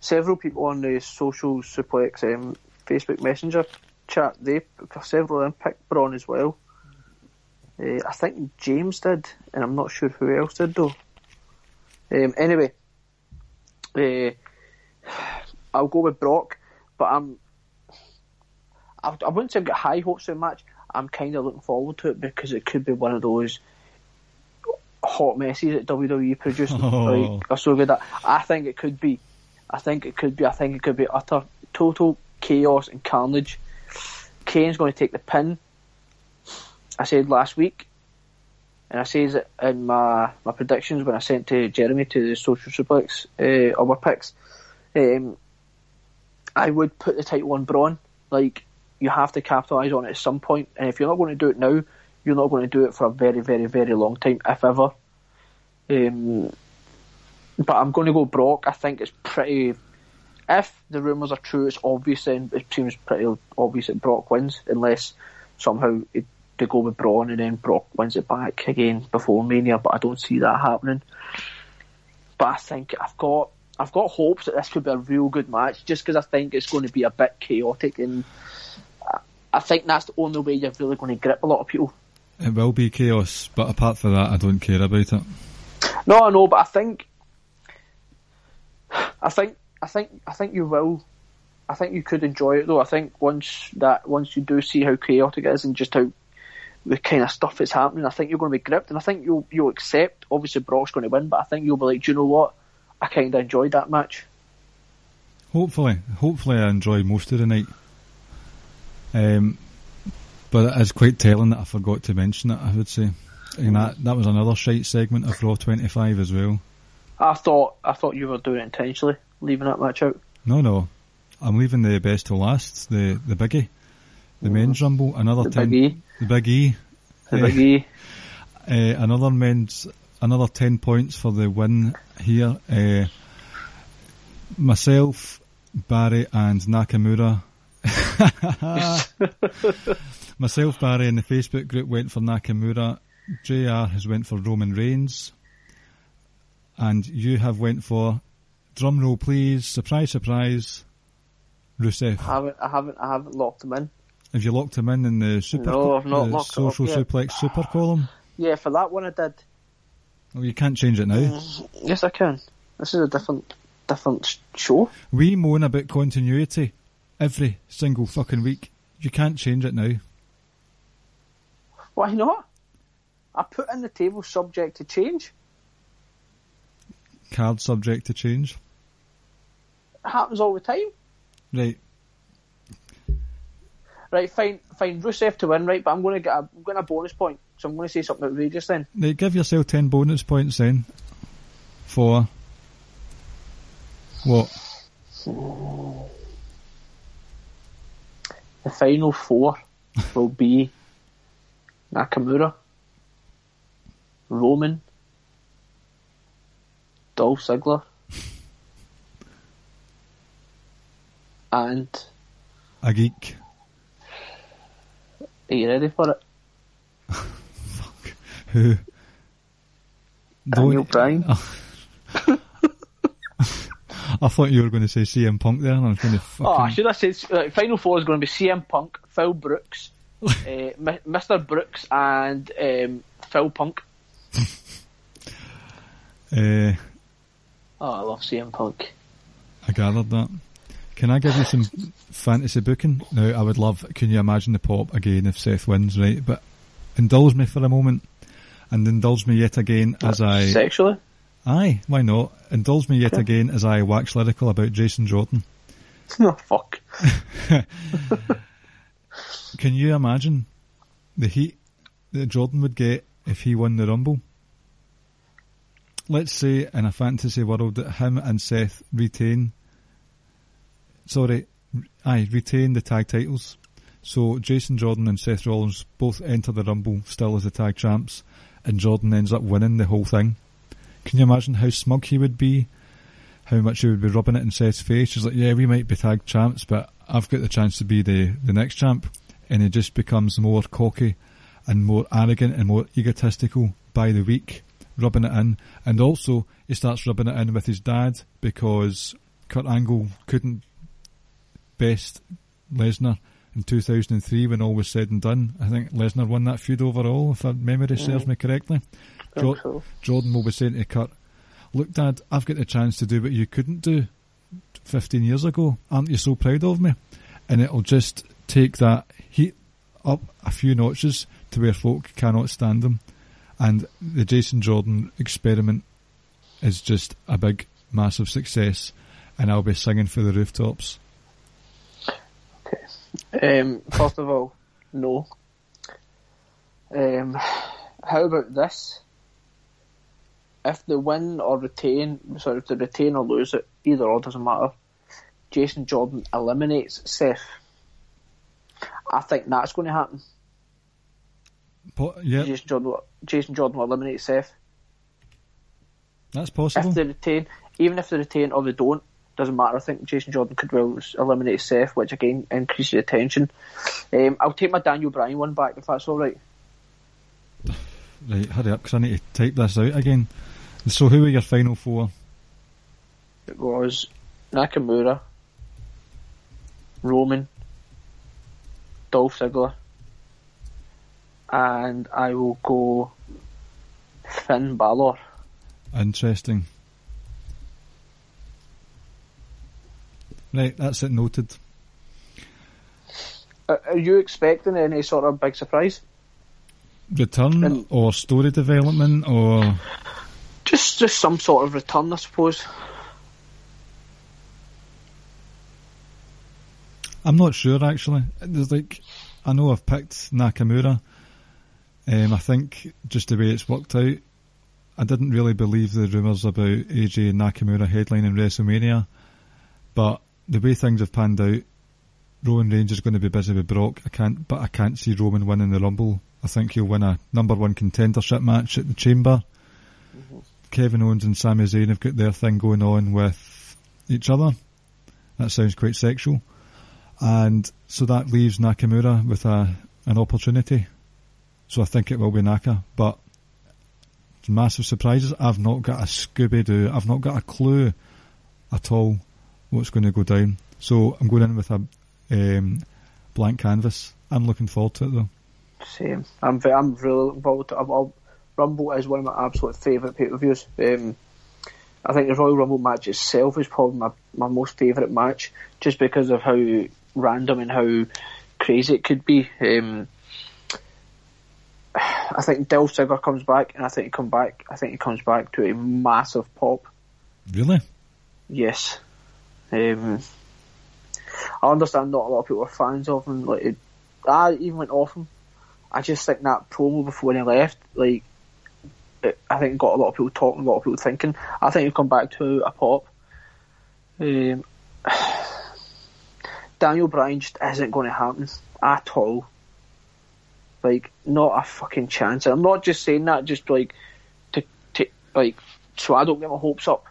several people on the social suplex um, Facebook Messenger chat, they several of them picked Braun as well. Uh, I think James did, and I'm not sure who else did though. Um, anyway, uh, I'll go with Brock, but I'm. I, I wouldn't say I've got high hopes for the match. I'm kind of looking forward to it because it could be one of those hot messes that WWE produced. Oh. Like, are so good at. I think it could be. I think it could be. I think it could be utter total chaos and carnage. Kane's going to take the pin. I said last week, and I says it in my my predictions when I sent to Jeremy to the social suplex uh, our picks. Um, I would put the title on Braun. Like you have to capitalise on it at some point, and if you're not going to do it now, you're not going to do it for a very, very, very long time, if ever. Um, but I'm going to go Brock. I think it's pretty. If the rumours are true, it's obvious. Then it seems pretty obvious that Brock wins, unless somehow it, they go with Braun and then Brock wins it back again before Mania. But I don't see that happening. But I think I've got I've got hopes that this could be a real good match, just because I think it's going to be a bit chaotic, and I think that's the only way you're really going to grip a lot of people. It will be chaos, but apart from that, I don't care about it. No, I know, but I think, I think, I think, I think you will. I think you could enjoy it though. I think once that, once you do see how chaotic it is and just how the kind of stuff that's happening, I think you're going to be gripped, and I think you'll you'll accept. Obviously, Brock's going to win, but I think you'll be like, do you know what? I kind of enjoyed that match. Hopefully, hopefully, I enjoy most of the night. Um, but it is quite telling that I forgot to mention it. I would say, and that that was another shite segment of Raw 25 as well. I thought I thought you were doing it intentionally, leaving that match out. No, no, I'm leaving the best to last. The the biggie, the men's rumble, another The ten, Big E. the big E, The Eh, Big E. uh, another men's, another ten points for the win here. Uh, myself, Barry, and Nakamura. myself, Barry, and the Facebook group went for Nakamura. JR has went for Roman Reigns, and you have went for drum roll, please. Surprise, surprise. Rusev. I haven't I haven't I haven't locked him in. Have you locked him in in the super No, co- I've not the locked it up social yet. suplex super column? Yeah, for that one I did. Oh, you can't change it now. Mm, yes, I can. This is a different different show. We moan about continuity every single fucking week. You can't change it now. Why not? I put in the table subject to change. Card subject to change. It happens all the time. Right. Right, fine, fine. Rusev to win, right? But I'm going to get a, I'm getting a bonus point, so I'm going to say something outrageous then. Right, give yourself 10 bonus points then. For. What? The final four will be Nakamura, Roman, Dolph Ziggler, and A geek. are you ready for it? Who? Daniel Bryan. I thought you were going to say CM Punk there, and I was going to fucking. Oh, I should have said uh, final four is going to be CM Punk, Phil Brooks, uh, Mi- Mr. Brooks, and um, Phil Punk. Uh, Oh, I love CM Punk. I gathered that. Can I give you some fantasy booking? Now, I would love, can you imagine the pop again if Seth wins, right? But indulge me for a moment, and indulge me yet again as I. Sexually? Aye, why not? Indulge me yet again as I wax lyrical about Jason Jordan. No, oh, fuck. Can you imagine the heat that Jordan would get if he won the Rumble? Let's say in a fantasy world that him and Seth retain, sorry, aye, retain the tag titles. So Jason Jordan and Seth Rollins both enter the Rumble still as the tag champs, and Jordan ends up winning the whole thing. Can you imagine how smug he would be? How much he would be rubbing it in Seth's face? He's like, yeah, we might be tag champs, but I've got the chance to be the, the next champ. And he just becomes more cocky and more arrogant and more egotistical by the week, rubbing it in. And also, he starts rubbing it in with his dad because Kurt Angle couldn't best Lesnar in 2003 when all was said and done. I think Lesnar won that feud overall, if my memory mm-hmm. serves me correctly. Oh, jo- so. Jordan will be saying to Kurt, Look, Dad, I've got the chance to do what you couldn't do 15 years ago. Aren't you so proud of me? And it'll just take that heat up a few notches to where folk cannot stand him. And the Jason Jordan experiment is just a big, massive success. And I'll be singing for the rooftops. Um, first of all, no. Um, how about this? If they win or retain, sorry, if they retain or lose it, either or doesn't matter. Jason Jordan eliminates Seth. I think that's going to happen. Po- yeah, Jason Jordan, will, Jason Jordan will eliminate Seth. that's possible. If they retain, even if they retain or they don't, doesn't matter. I think Jason Jordan could well eliminate Seth, which again increases the tension. Um, I'll take my Daniel Bryan one back if that's all right. Right, hurry up because I need to type this out again. So, who were your final four? It was Nakamura, Roman, Dolph Ziggler, and I will go Finn Balor. Interesting. Right, that's it noted. Are, you expecting any sort of big surprise? Return And- or story development or Just, just some sort of return, I suppose. I'm not sure actually. There's like I know I've picked Nakamura. Um, I think just the way it's worked out, I didn't really believe the rumours about AJ Nakamura headlining WrestleMania, but the way things have panned out, Roman Reigns is going to be busy with Brock. I can't, but I can't see Roman winning the Rumble. I think he'll win a number one contendership match at the Chamber. Mm-hmm. Kevin Owens and Sami Zayn have got their thing going on with each other. That sounds quite sexual and so that leaves Nakamura with a an opportunity. So I think it will be Naka, but massive surprises. I've not got a Scooby Doo. I've not got a clue at all what's going to go down. So I'm going in with a um, blank canvas. I'm looking forward to it though. Same. I'm I'm really looking forward to. I'm, I'll, Rumble is one of my absolute favourite pay per views. Um, I think the Royal Rumble match itself is probably my, my most favourite match, just because of how random and how crazy it could be. Um, I think Dolph Ziggler comes back, and I think he come back. I think he comes back to a massive pop. Really? Yes. Um, I understand not a lot of people are fans of him. Like, I even went off him. I just think that promo before he left, like, it, I think got a lot of people talking, a lot of people thinking. I think he'll come back to a pop. Um, Daniel Bryan just isn't going to happen at all. Like, not a fucking chance. And I'm not just saying that just like to, to like so I don't get my hopes up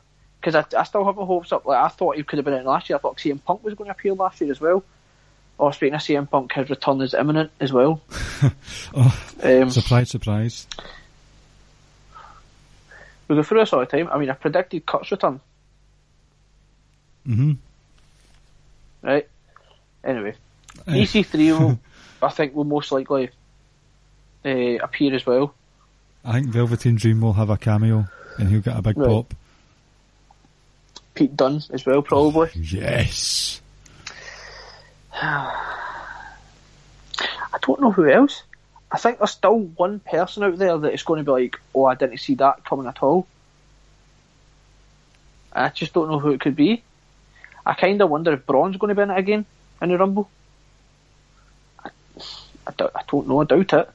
because I, I still have my hopes up. Like I thought he could have been in last year. I thought CM Punk was going to appear last year as well. Or speaking of CM Punk, his return is imminent as well. Oh, Um, surprise, surprise. we go through this all the time. I mean, I predicted Kurt's return, hmm right? Anyway, EC3 will, I think, will most likely uh, appear as well. I think Velveteen Dream will have a cameo and he'll get a big Right. pop. Pete Dunne as well, probably. Yes. I don't know who else. I think there's still one person out there that is going to be like, oh, I didn't see that coming at all. I just don't know who it could be. I kind of wonder if Braun's going to be in it again in the Rumble. I, I, don't, I don't know, I doubt it.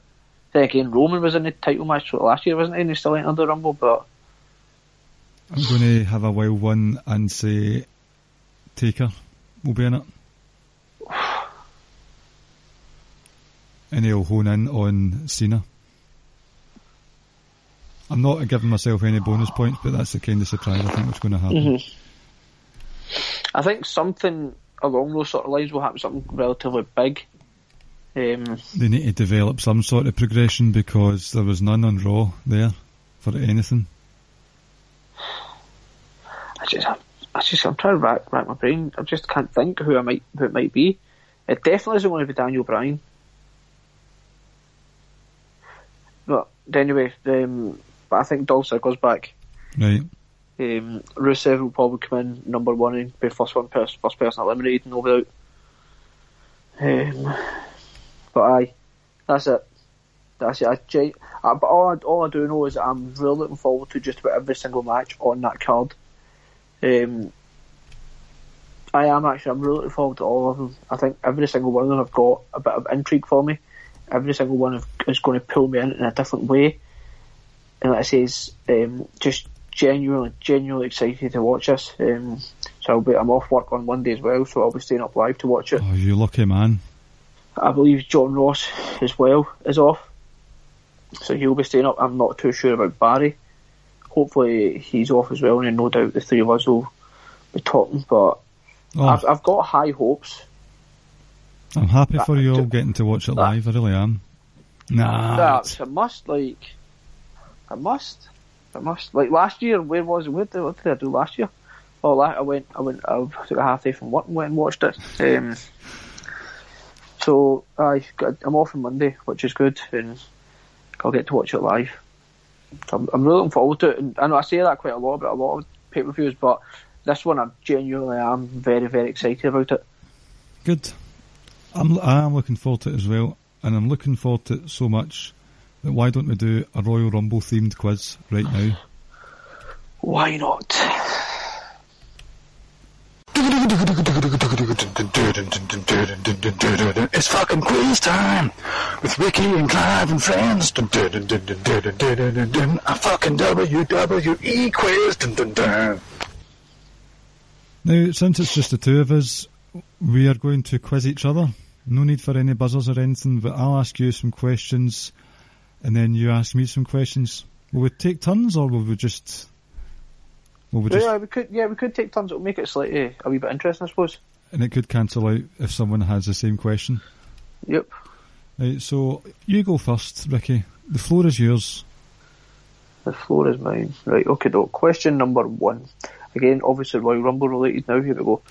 Then again, Roman was in the title match last year, wasn't he? And he still entered the Rumble, but I'm going to have a wild one and say Taker will be in it. And he'll hone in on Cena. I'm not giving myself any bonus points, but that's the kind of surprise I think that's going to happen. I think something along those sort of lines will happen, something relatively big. Um, They need to develop some sort of progression because there was none on Raw there for anything. I just, I just, I'm trying to rack, rack my brain. I just can't think who I might, who it might be. It definitely isn't going to be Daniel Bryan. But anyway, um, but I think Dolph Ziggler's back. Right. Um, Rusev will probably come in number one and be first one person, first person eliminated, no doubt. Um, but aye, that's it. That's it. I, I, but all I, all I do know is that I'm really looking forward to just about every single match on that card. Um, I am actually. I'm really looking forward to all of them. I think every single one of them have got a bit of intrigue for me. Every single one of, is going to pull me in in a different way. And like I say, is um, just genuinely, genuinely excited to watch this. Um, so I'll be, I'm off work on Monday as well, so I'll be staying up live to watch it. Oh, you lucky man. I believe John Ross as well is off, so he'll be staying up. I'm not too sure about Barry. Hopefully he's off as well, and no doubt the three of us will be talking. But Oh, I've, I've got high hopes. I'm happy for you all getting to watch it live. I really am. Nah, That's a must. Like, a must. A must. Like last year, where was it? What did, what did I do last year? Oh, I went. I went. I took a half day from work and went and watched it. Um, so I I'm off on Monday, which is good, and I'll get to watch it live. I'm, I'm really looking forward to it. And I know I say that quite a lot about a lot of pay per views, but this one I genuinely am very, very excited about it. good. I'm I am looking forward to it as well, and I'm looking forward to it so much that why don't we do a Royal Rumble themed quiz right now? Why not? It's fucking quiz time with Ricky and Clive and friends. A fucking WWE quiz. Now, since it's just the two of us, we are going to quiz each other. No need for any buzzers or anything, but I'll ask you some questions, and then you ask me some questions. Will we take turns, or will we just? Will we just? Yeah, we could. Yeah, we could take turns. It'll make it slightly a wee bit interesting, I suppose. And it could cancel out if someone has the same question. Yep. Right, so you go first, Ricky. The floor is yours. The floor is mine. Right, okay, doke. Question number one. Again, obviously Royal Rumble related now. Here we go.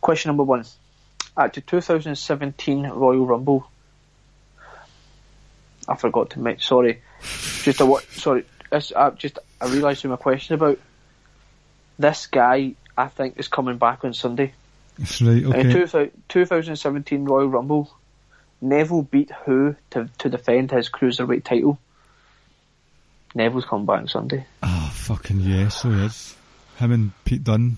Question number one. At the 2017 Royal Rumble, I forgot to mention. Sorry, just a what? Sorry, I just I realised who my question about. This guy, I think, is coming back on Sunday. That's right, In okay. 2000 2017 Royal Rumble, Neville beat who to to defend his cruiserweight title? Neville's coming back on Sunday. Ah, fucking yes, he is. Him and Pete Dunne.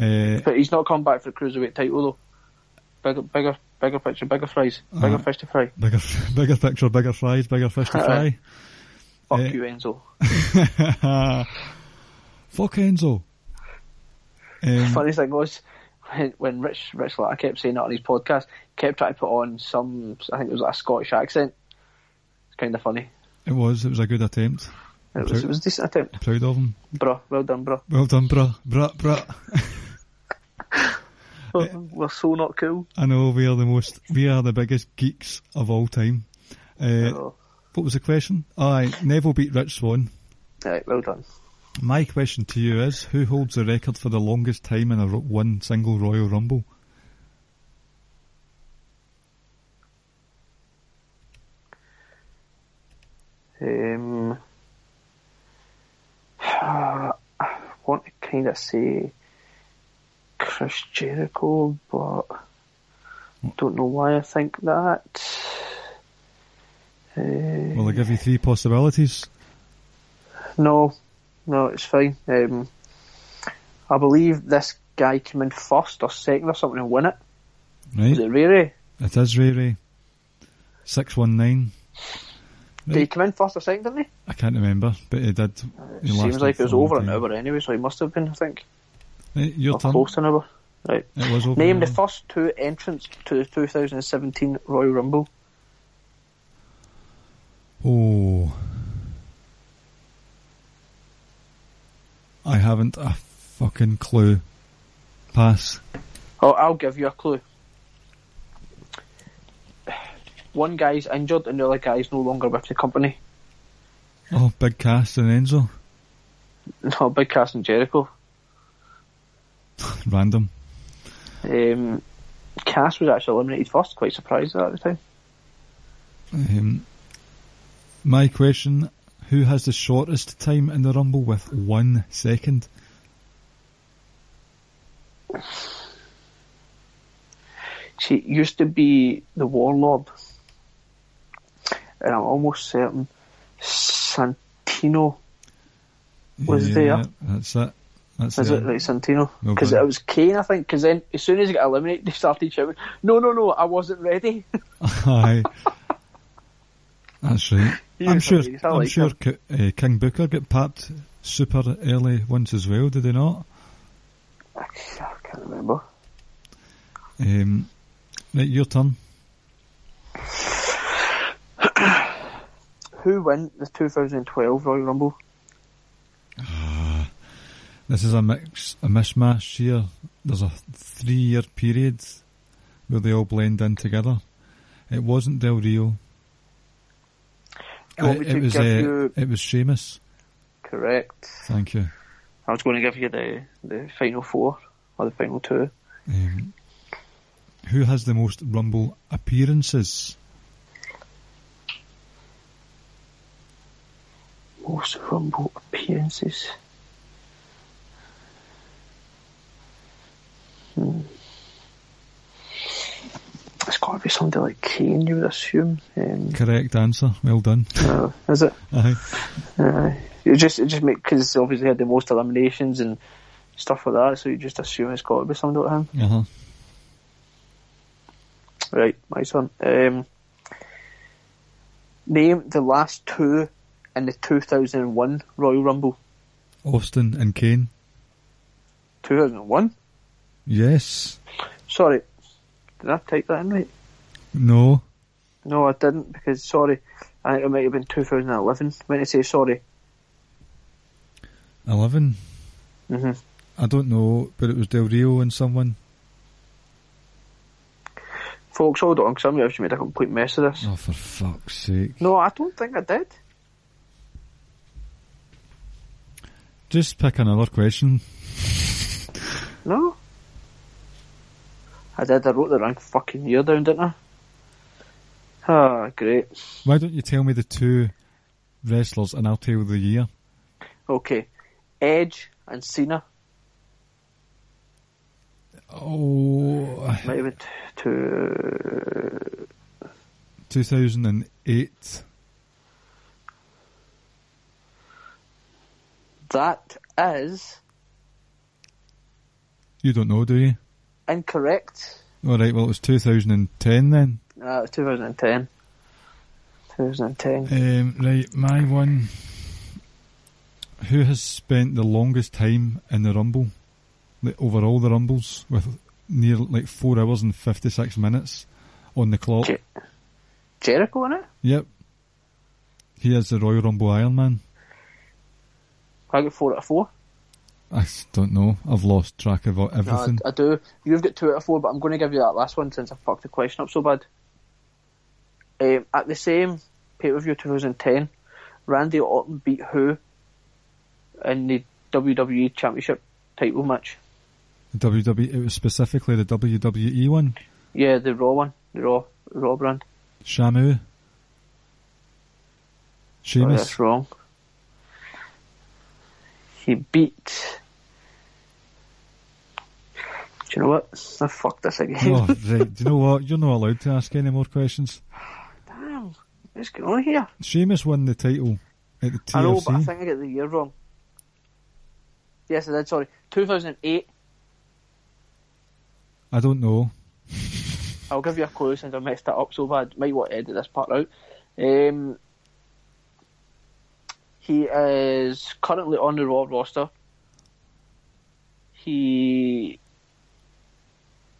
Uh, But he's not come back for the cruiserweight title though. Bigger, bigger, bigger picture, bigger fries, bigger Uh-huh. fish to fry. bigger, bigger picture, bigger fries, bigger fish to fry. Fuck uh, you, Enzo. Fuck Enzo. Um, Funny thing was, when, when Rich Rich Latta kept saying that on his podcast, kept trying to put on some, I think it was like a Scottish accent. It's kind of funny. it was, it was a good attempt. It was, it was a decent attempt, Proud of him. bruh. Well done, bruh. Well done, bruh. Bruh, bruh. We're so not cool. I know we are the most, we are the biggest geeks of all time. Uh, Oh, what was the question? Aye, Neville beat Rich Swann. right, well done. My question to you is, who holds the record for the longest time in a ro- one single Royal Rumble? Um, I want to kind of say Chris Jericho, but don't know why I think that. Uh, Will I give you three possibilities? no, no, it's fine. Um, I believe this guy came in first or second or something and win it. Right? Is it Rey? It is Rey Rey. 619. Did he come in first or second, didn't he? I can't remember, but he did. It He seems like it was for a long over an hour anyway, so he must have been, I think. Right, your Or turn. close to an hour. Right. It was over Name the first two entrants to the 2017 Royal Rumble. Oh. I haven't a fucking clue. Pass. Oh, I'll give you a clue. One guy's injured and the other guy's no longer with the company. Oh, Big Cass and Enzo. No, Big Cass and Jericho. Random. Um, Cass was actually eliminated first. Quite surprised at the time. Um, my question, who has the shortest time in the Rumble with one second? See, it used to be the Warlord, and I'm almost certain Santino was Yeah, there. That's it. That's Is it. right, Santino? Because it was Kane, I think. Because then, as soon as he got eliminated, they started shouting, "No, no, no! I wasn't ready." Aye. That's right. I'm sure. I'm sure him. Uh, King Booker got papped super early once as well. Did he not? I can't remember. Um, Right, your turn. Who won the 2012 Royal Rumble? This is a mix, a mishmash here. There's a three-year period where they all blend in together. It wasn't Del Rio. You want It, it was give uh, you it was Sheamus. correct? Thank you. I was going to give you the the final four or the final two. Um, who has the most Rumble appearances? Most Rumble appearances. Hmm. It's got to be somebody like Kane, you would assume. Um, Correct answer. Well done. uh, is it? Aye. Uh, you just it just make because obviously had the most eliminations and stuff like that, so you just assume it's got to be somebody like him. Uh huh. Right, my son. Um, name the last two in the 2001 Royal Rumble. Austin and Kane. 2001? Yes. Sorry, did I type that in right? No. No, I didn't because sorry, I think it might have been 2011. I meant to say sorry. 11. hmm I don't know, but it was Del Rio and someone. Folks, hold on, because I'm actually made a complete mess of this. Oh, for fuck's sake. No, I don't think I did. Just pick another question. No. I did. I wrote the wrong fucking year down, didn't I? Ah, great. Why don't you tell me the two wrestlers and I'll tell you the year? Okay. Edge and Cena. Oh, Might have been two. 2008. That is You don't know, do you? incorrect. Alright, well, it was 2010 then. Uh, 2010. 2010. Um, right, my one. Who has spent the longest time in the Rumble? Like, over all the Rumbles, with near like 4 hours and 56 minutes on the clock. Je- Jericho in it? Yep. He is the Royal Rumble Iron Man. I got four out of four. I don't know. I've lost track of No, I, everything. I do. You've got two out of four, but I'm going to give you that last one since I fucked the question up so bad. Um, at the same pay per view 2010, Randy Orton beat who in the WWE Championship title match? The WWE, it was specifically the WWE one. Yeah, the Raw one, the Raw Raw brand. Shamu. Oh, that's wrong. He beat. Do you know what? I fucked this again. oh, right. Do you know what? You're not allowed to ask any more questions. What's going on here? Sheamus won the title at the TLC. I know, but I think I get the year wrong. Yes, I did. Sorry, 2008. I don't know. I'll give you a clue since I messed that up so bad. Might want to edit this part out. Um, he is currently on the Raw roster. He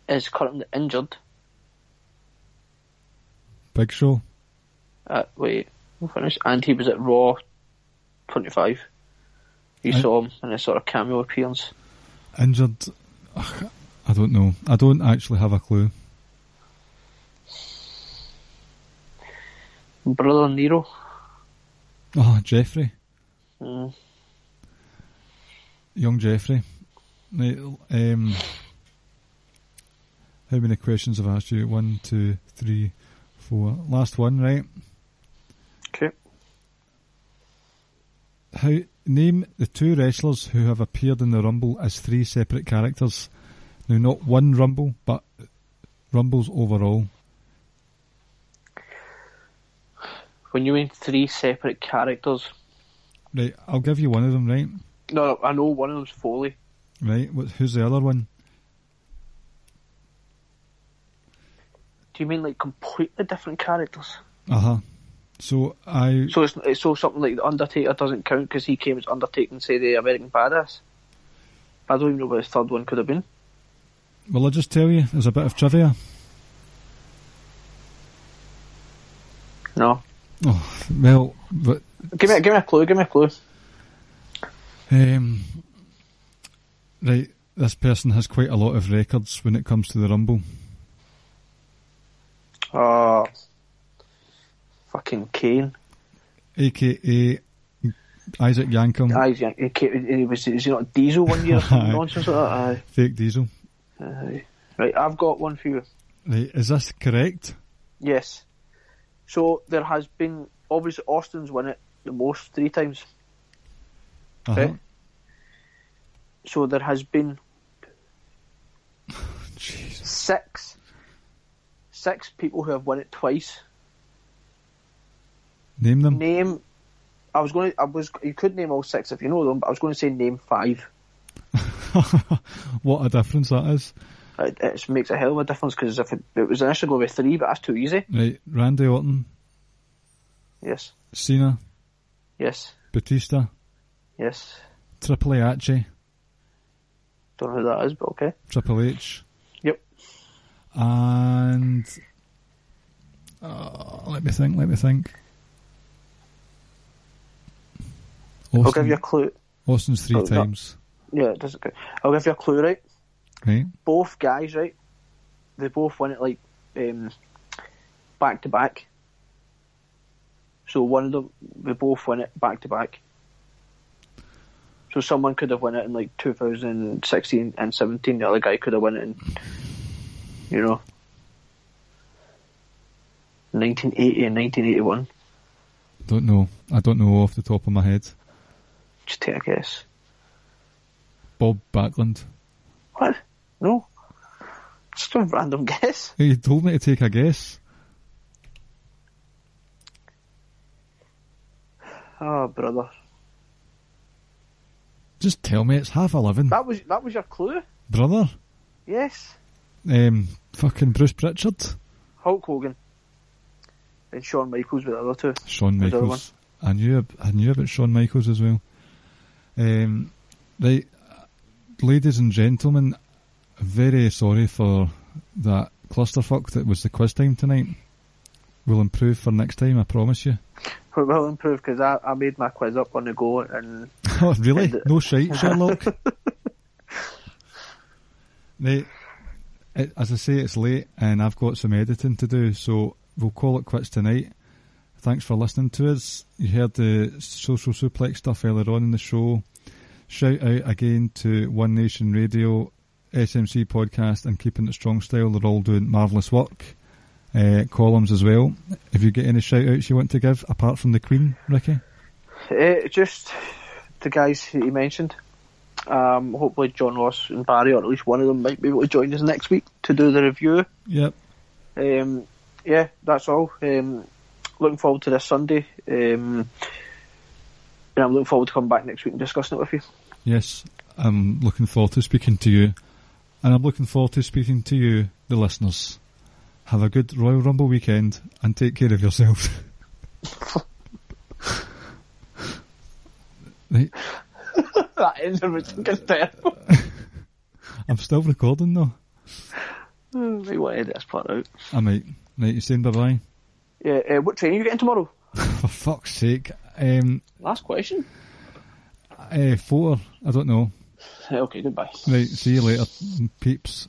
is currently injured. Big Show. Uh, wait, we'll finish. And he was at Raw 25. You I- saw him in a sort of cameo appearance. Injured. Ugh, I don't know. I don't actually have a clue. Brother Nero. Oh, Jeffrey. Mm. Young Jeffrey. Um, how many questions have I asked you? One, two, three, four. Last one, right? Okay. How name the two wrestlers who have appeared in the Rumble as three separate characters. Now, not one Rumble, but Rumbles overall. When you mean three separate characters, Right, I'll give you one of them, right? no, no, I know one of them's Foley. Right, what, who's the other one? Do you mean like completely different characters? Uh huh. So I. So it's, so something like the Undertaker doesn't count because he came as Undertaker and say the American Badass. I don't even know what his third one could have been. Well, I'll just tell you, there's a bit of trivia. No. Oh, well, but. Give me, give me a clue, give me a clue. Um, right, this person has quite a lot of records when it comes to the Rumble. Ah. Uh fucking Kane. AKA Isaac Yankem, yeah, he, was. Is he not Diesel one year? or something nonsense like that. Aye. fake diesel. Aye. Right, I've got one for you. Right, is this correct? Yes. So there has been obviously Austin's won it the most three times. Uh-huh. Okay. So there has been Jesus. six six people who have won it twice. Name them. Name. I was going. To, I was. You could name all six if you know them, but I was going to say name five. what a difference that is. It, it makes a hell of a difference because if it, it was initially going with three, but that's too easy. Right, Randy Orton, Yes. Cena, Yes. Batista, Yes. Triple H, Don't know who that is, but okay. Triple H, Yep. and uh, let me think. Let me think. Austin, I'll give you a clue. Austin's three Oh, times. Yeah, it does okay. I'll give you a clue, right? Right. both guys, right? They both won it like um, back to back. So one of them, they both won it back to back. So someone could have won it in like 2016 and 17. The other guy could have won it in, you know, 1980 and 1981. Don't know. I don't know off the top of my head. Just take a guess. Bob Backlund. What? No. Just a random guess. You told me to take a guess. Oh, brother. Just tell me it's half eleven, That was that was your clue. brother. Yes. Um, fucking Bruce Pritchard, Hulk Hogan. And Shawn Michaels with the other two. Shawn Was the other Michaels. I knew I knew about Shawn Michaels as well. Um, right, ladies and gentlemen, very sorry for that clusterfuck that was the quiz time tonight. We'll improve for next time, I promise you. We will improve because I, I made my quiz up on the go and Oh, really? And- No shite, Sherlock. right, it, as I say, it's late and I've got some editing to do, so we'll call it quits tonight. Thanks for listening to us. You heard the social suplex stuff earlier on in the show. Shout out again to One Nation Radio, SMC Podcast, and Keeping It Strong Style. They're all doing marvellous work. Uh, columns as well. If you get any shout outs you want to give, apart from the Queen, Ricky? uh, just the guys that you mentioned. Um, hopefully John Ross and Barry, or at least one of them, might be able to join us next week to do the review. Yep. Um, yeah, that's all. Um, looking forward to this Sunday. Um, and I'm looking forward to coming back next week and discussing it with you. Yes, I'm looking forward to speaking to you. And I'm looking forward to speaking to you, the listeners. Have a good Royal Rumble weekend and take care of yourselves. right, that ends everything is terrible. I'm still recording though. we want to edit this part out. I might. Right, you saying bye bye? Yeah, uh, what train are you getting tomorrow? For fuck's sake. Um, Last question. uh, four, I don't know. Okay, goodbye. Right, see you later, peeps.